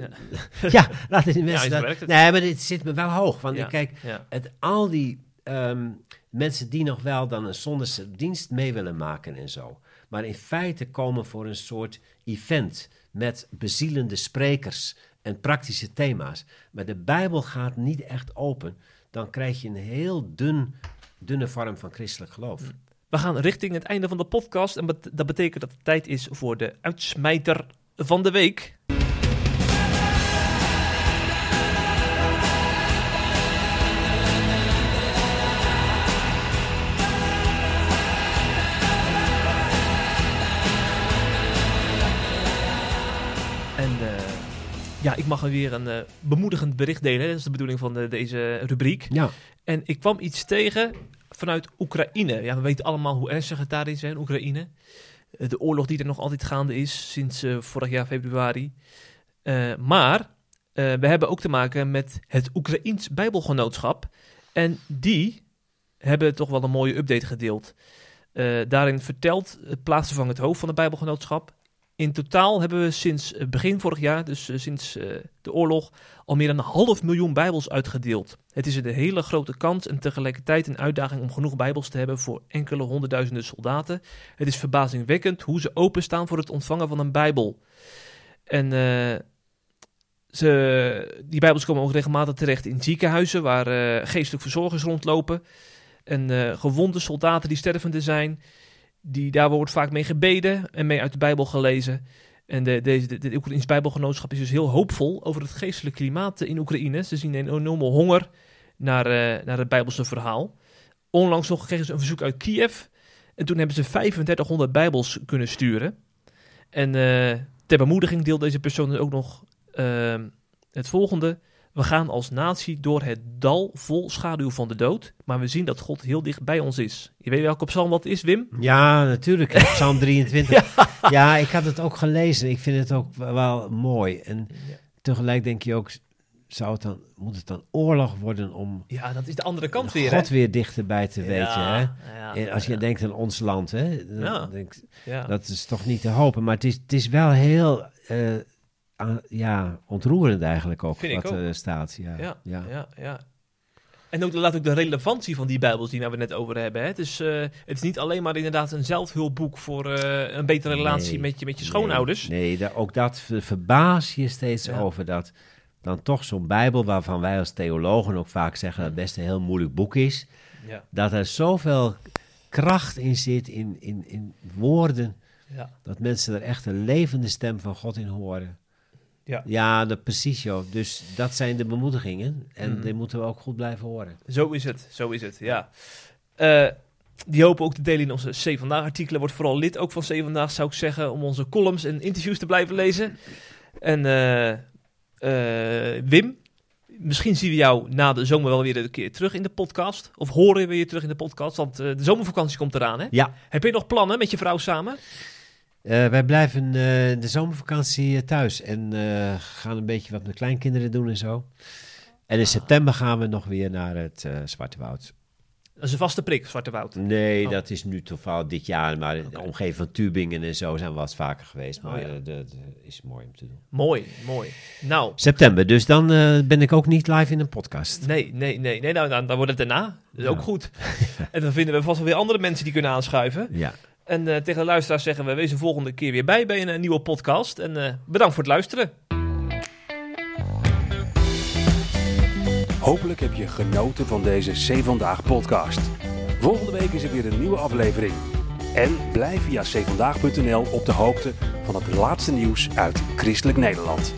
[SPEAKER 3] Ja, laten die mensen dat... Nee, maar dit zit me wel hoog. Want kijk, het, al die ehm, mensen die nog wel dan een zondagse dienst mee willen maken en zo. Maar in feite komen voor een soort event met bezielende sprekers en praktische thema's. Maar de Bijbel gaat niet echt open. Dan krijg je een heel dun, dunne vorm van christelijk geloof.
[SPEAKER 2] We gaan richting het einde van de podcast. En dat betekent dat het tijd is voor de uitsmijter van de week. Ja, ik mag weer een eh, bemoedigend bericht delen. Dat is de bedoeling van de- deze rubriek.
[SPEAKER 3] Ja.
[SPEAKER 2] En ik kwam iets tegen vanuit Oekraïne. Ja, we weten allemaal hoe ernstig het daar is hè, in Oekraïne. Eh, De oorlog die er nog altijd gaande is sinds eh, vorig jaar februari. Eh, maar eh, we hebben ook te maken met het Oekraïens Bijbelgenootschap. En die hebben toch wel een mooie update gedeeld. Eh, daarin vertelt het plaatsvervangend hoofd van het Bijbelgenootschap. In totaal hebben we sinds eh, begin vorig jaar, dus eh, sinds eh, de oorlog, al meer dan een half miljoen Bijbels uitgedeeld. Het is een hele grote kans en tegelijkertijd een uitdaging om genoeg Bijbels te hebben voor enkele honderdduizenden soldaten. Het is verbazingwekkend hoe ze openstaan voor het ontvangen van een Bijbel. En ze, die Bijbels komen ook regelmatig terecht in ziekenhuizen waar eh, geestelijk verzorgers rondlopen. En gewonde soldaten die stervende zijn. Die, daar wordt vaak mee gebeden en mee uit de Bijbel gelezen. En de, deze, de, de Oekraïns Bijbelgenootschap is dus heel hoopvol over het geestelijk klimaat in Oekraïne. Ze zien een enorme honger naar, eh, naar het Bijbelse verhaal. Onlangs nog kregen ze een verzoek uit Kiev. En toen hebben ze 3500 Bijbels kunnen sturen. En eh, ter bemoediging deelt deze persoon ook nog eh, het volgende. We gaan als natie door het dal vol schaduw van de dood. Maar we zien dat God heel dicht bij ons is. Je weet welke psalm dat is, Wim?
[SPEAKER 3] Ja, natuurlijk. Psalm 23. ja. ik had het ook gelezen. Ik vind het ook wel mooi. En tegelijk denk je ook, zou het dan, moet het dan oorlog worden om
[SPEAKER 2] Ja, dat is de andere kant weer.
[SPEAKER 3] God
[SPEAKER 2] hè?
[SPEAKER 3] weer dichterbij te weten? Hè? En als je denkt aan ons land, hè, dan
[SPEAKER 2] Ja.
[SPEAKER 3] denk ik,
[SPEAKER 2] ja.
[SPEAKER 3] dat is toch niet te hopen. Maar het is, het is wel heel eh, aan- ja, ontroerend eigenlijk ook
[SPEAKER 2] Vind ik
[SPEAKER 3] wat er staat. Ja,
[SPEAKER 2] ja,
[SPEAKER 3] ja.
[SPEAKER 2] ja, ja. En ook, laat ook de relevantie van die Bijbels die we net over hebben. Hè. Het, is, eh, het is niet alleen maar inderdaad een zelfhulpboek voor eh, een betere relatie
[SPEAKER 3] Nee,
[SPEAKER 2] met, je, met je schoonouders.
[SPEAKER 3] Nee, nee, da- ook dat ver- verbaas je steeds
[SPEAKER 2] Ja.
[SPEAKER 3] over dat dan toch zo'n Bijbel, waarvan wij als theologen ook vaak zeggen dat het best een heel moeilijk boek is,
[SPEAKER 2] Ja,
[SPEAKER 3] dat er zoveel kracht in zit in, in, in woorden,
[SPEAKER 2] ja,
[SPEAKER 3] dat mensen er echt een levende stem van God in horen.
[SPEAKER 2] Ja.
[SPEAKER 3] Ja, dat, precies joh. Dus dat zijn de bemoedigingen en
[SPEAKER 2] Mhm.
[SPEAKER 3] die moeten we ook goed blijven horen.
[SPEAKER 2] Zo is het, zo is het, ja. Eh, die hopen ook te delen in onze C Vandaag artikelen. Wordt vooral lid ook van C Vandaag, zou ik zeggen, om onze columns en interviews te blijven lezen. En eh, eh, Wim, misschien zien we jou na de zomer wel weer een keer terug in de podcast. Of horen we je terug in de podcast, want de zomervakantie komt eraan, hè?
[SPEAKER 3] Ja,
[SPEAKER 2] Heb je nog plannen met je vrouw samen?
[SPEAKER 3] Eh, wij blijven eh, de zomervakantie eh, thuis en gaan een beetje wat met kleinkinderen doen en zo. En in september gaan we nog weer naar het Zwarte Woud.
[SPEAKER 2] Dat is een vaste prik, Zwarte Woud.
[SPEAKER 3] Nee,
[SPEAKER 2] Oh.
[SPEAKER 3] dat is nu toevallig dit jaar, maar in de omgeving van Tubingen en zo zijn we wel eens vaker geweest. Maar
[SPEAKER 2] Oh, ja.
[SPEAKER 3] eh, dat is mooi om te doen.
[SPEAKER 2] Mooi, mooi. Nou,
[SPEAKER 3] September, dus dan ben ik ook niet live in een podcast.
[SPEAKER 2] nee, nee, nee. nee nou, dan, dan wordt het daarna. Dat is ook goed. en dan vinden we vast wel weer andere mensen die kunnen aanschuiven.
[SPEAKER 3] Ja.
[SPEAKER 2] En eh, tegen de luisteraars zeggen we, wees de volgende keer weer bij bij een, eh, nieuwe podcast. En eh, bedankt voor het luisteren.
[SPEAKER 1] Hopelijk heb je genoten van deze C Vandaag podcast. Volgende week is er weer een nieuwe aflevering. En blijf via cvandaag.nl op de hoogte van het laatste nieuws uit Christelijk Nederland.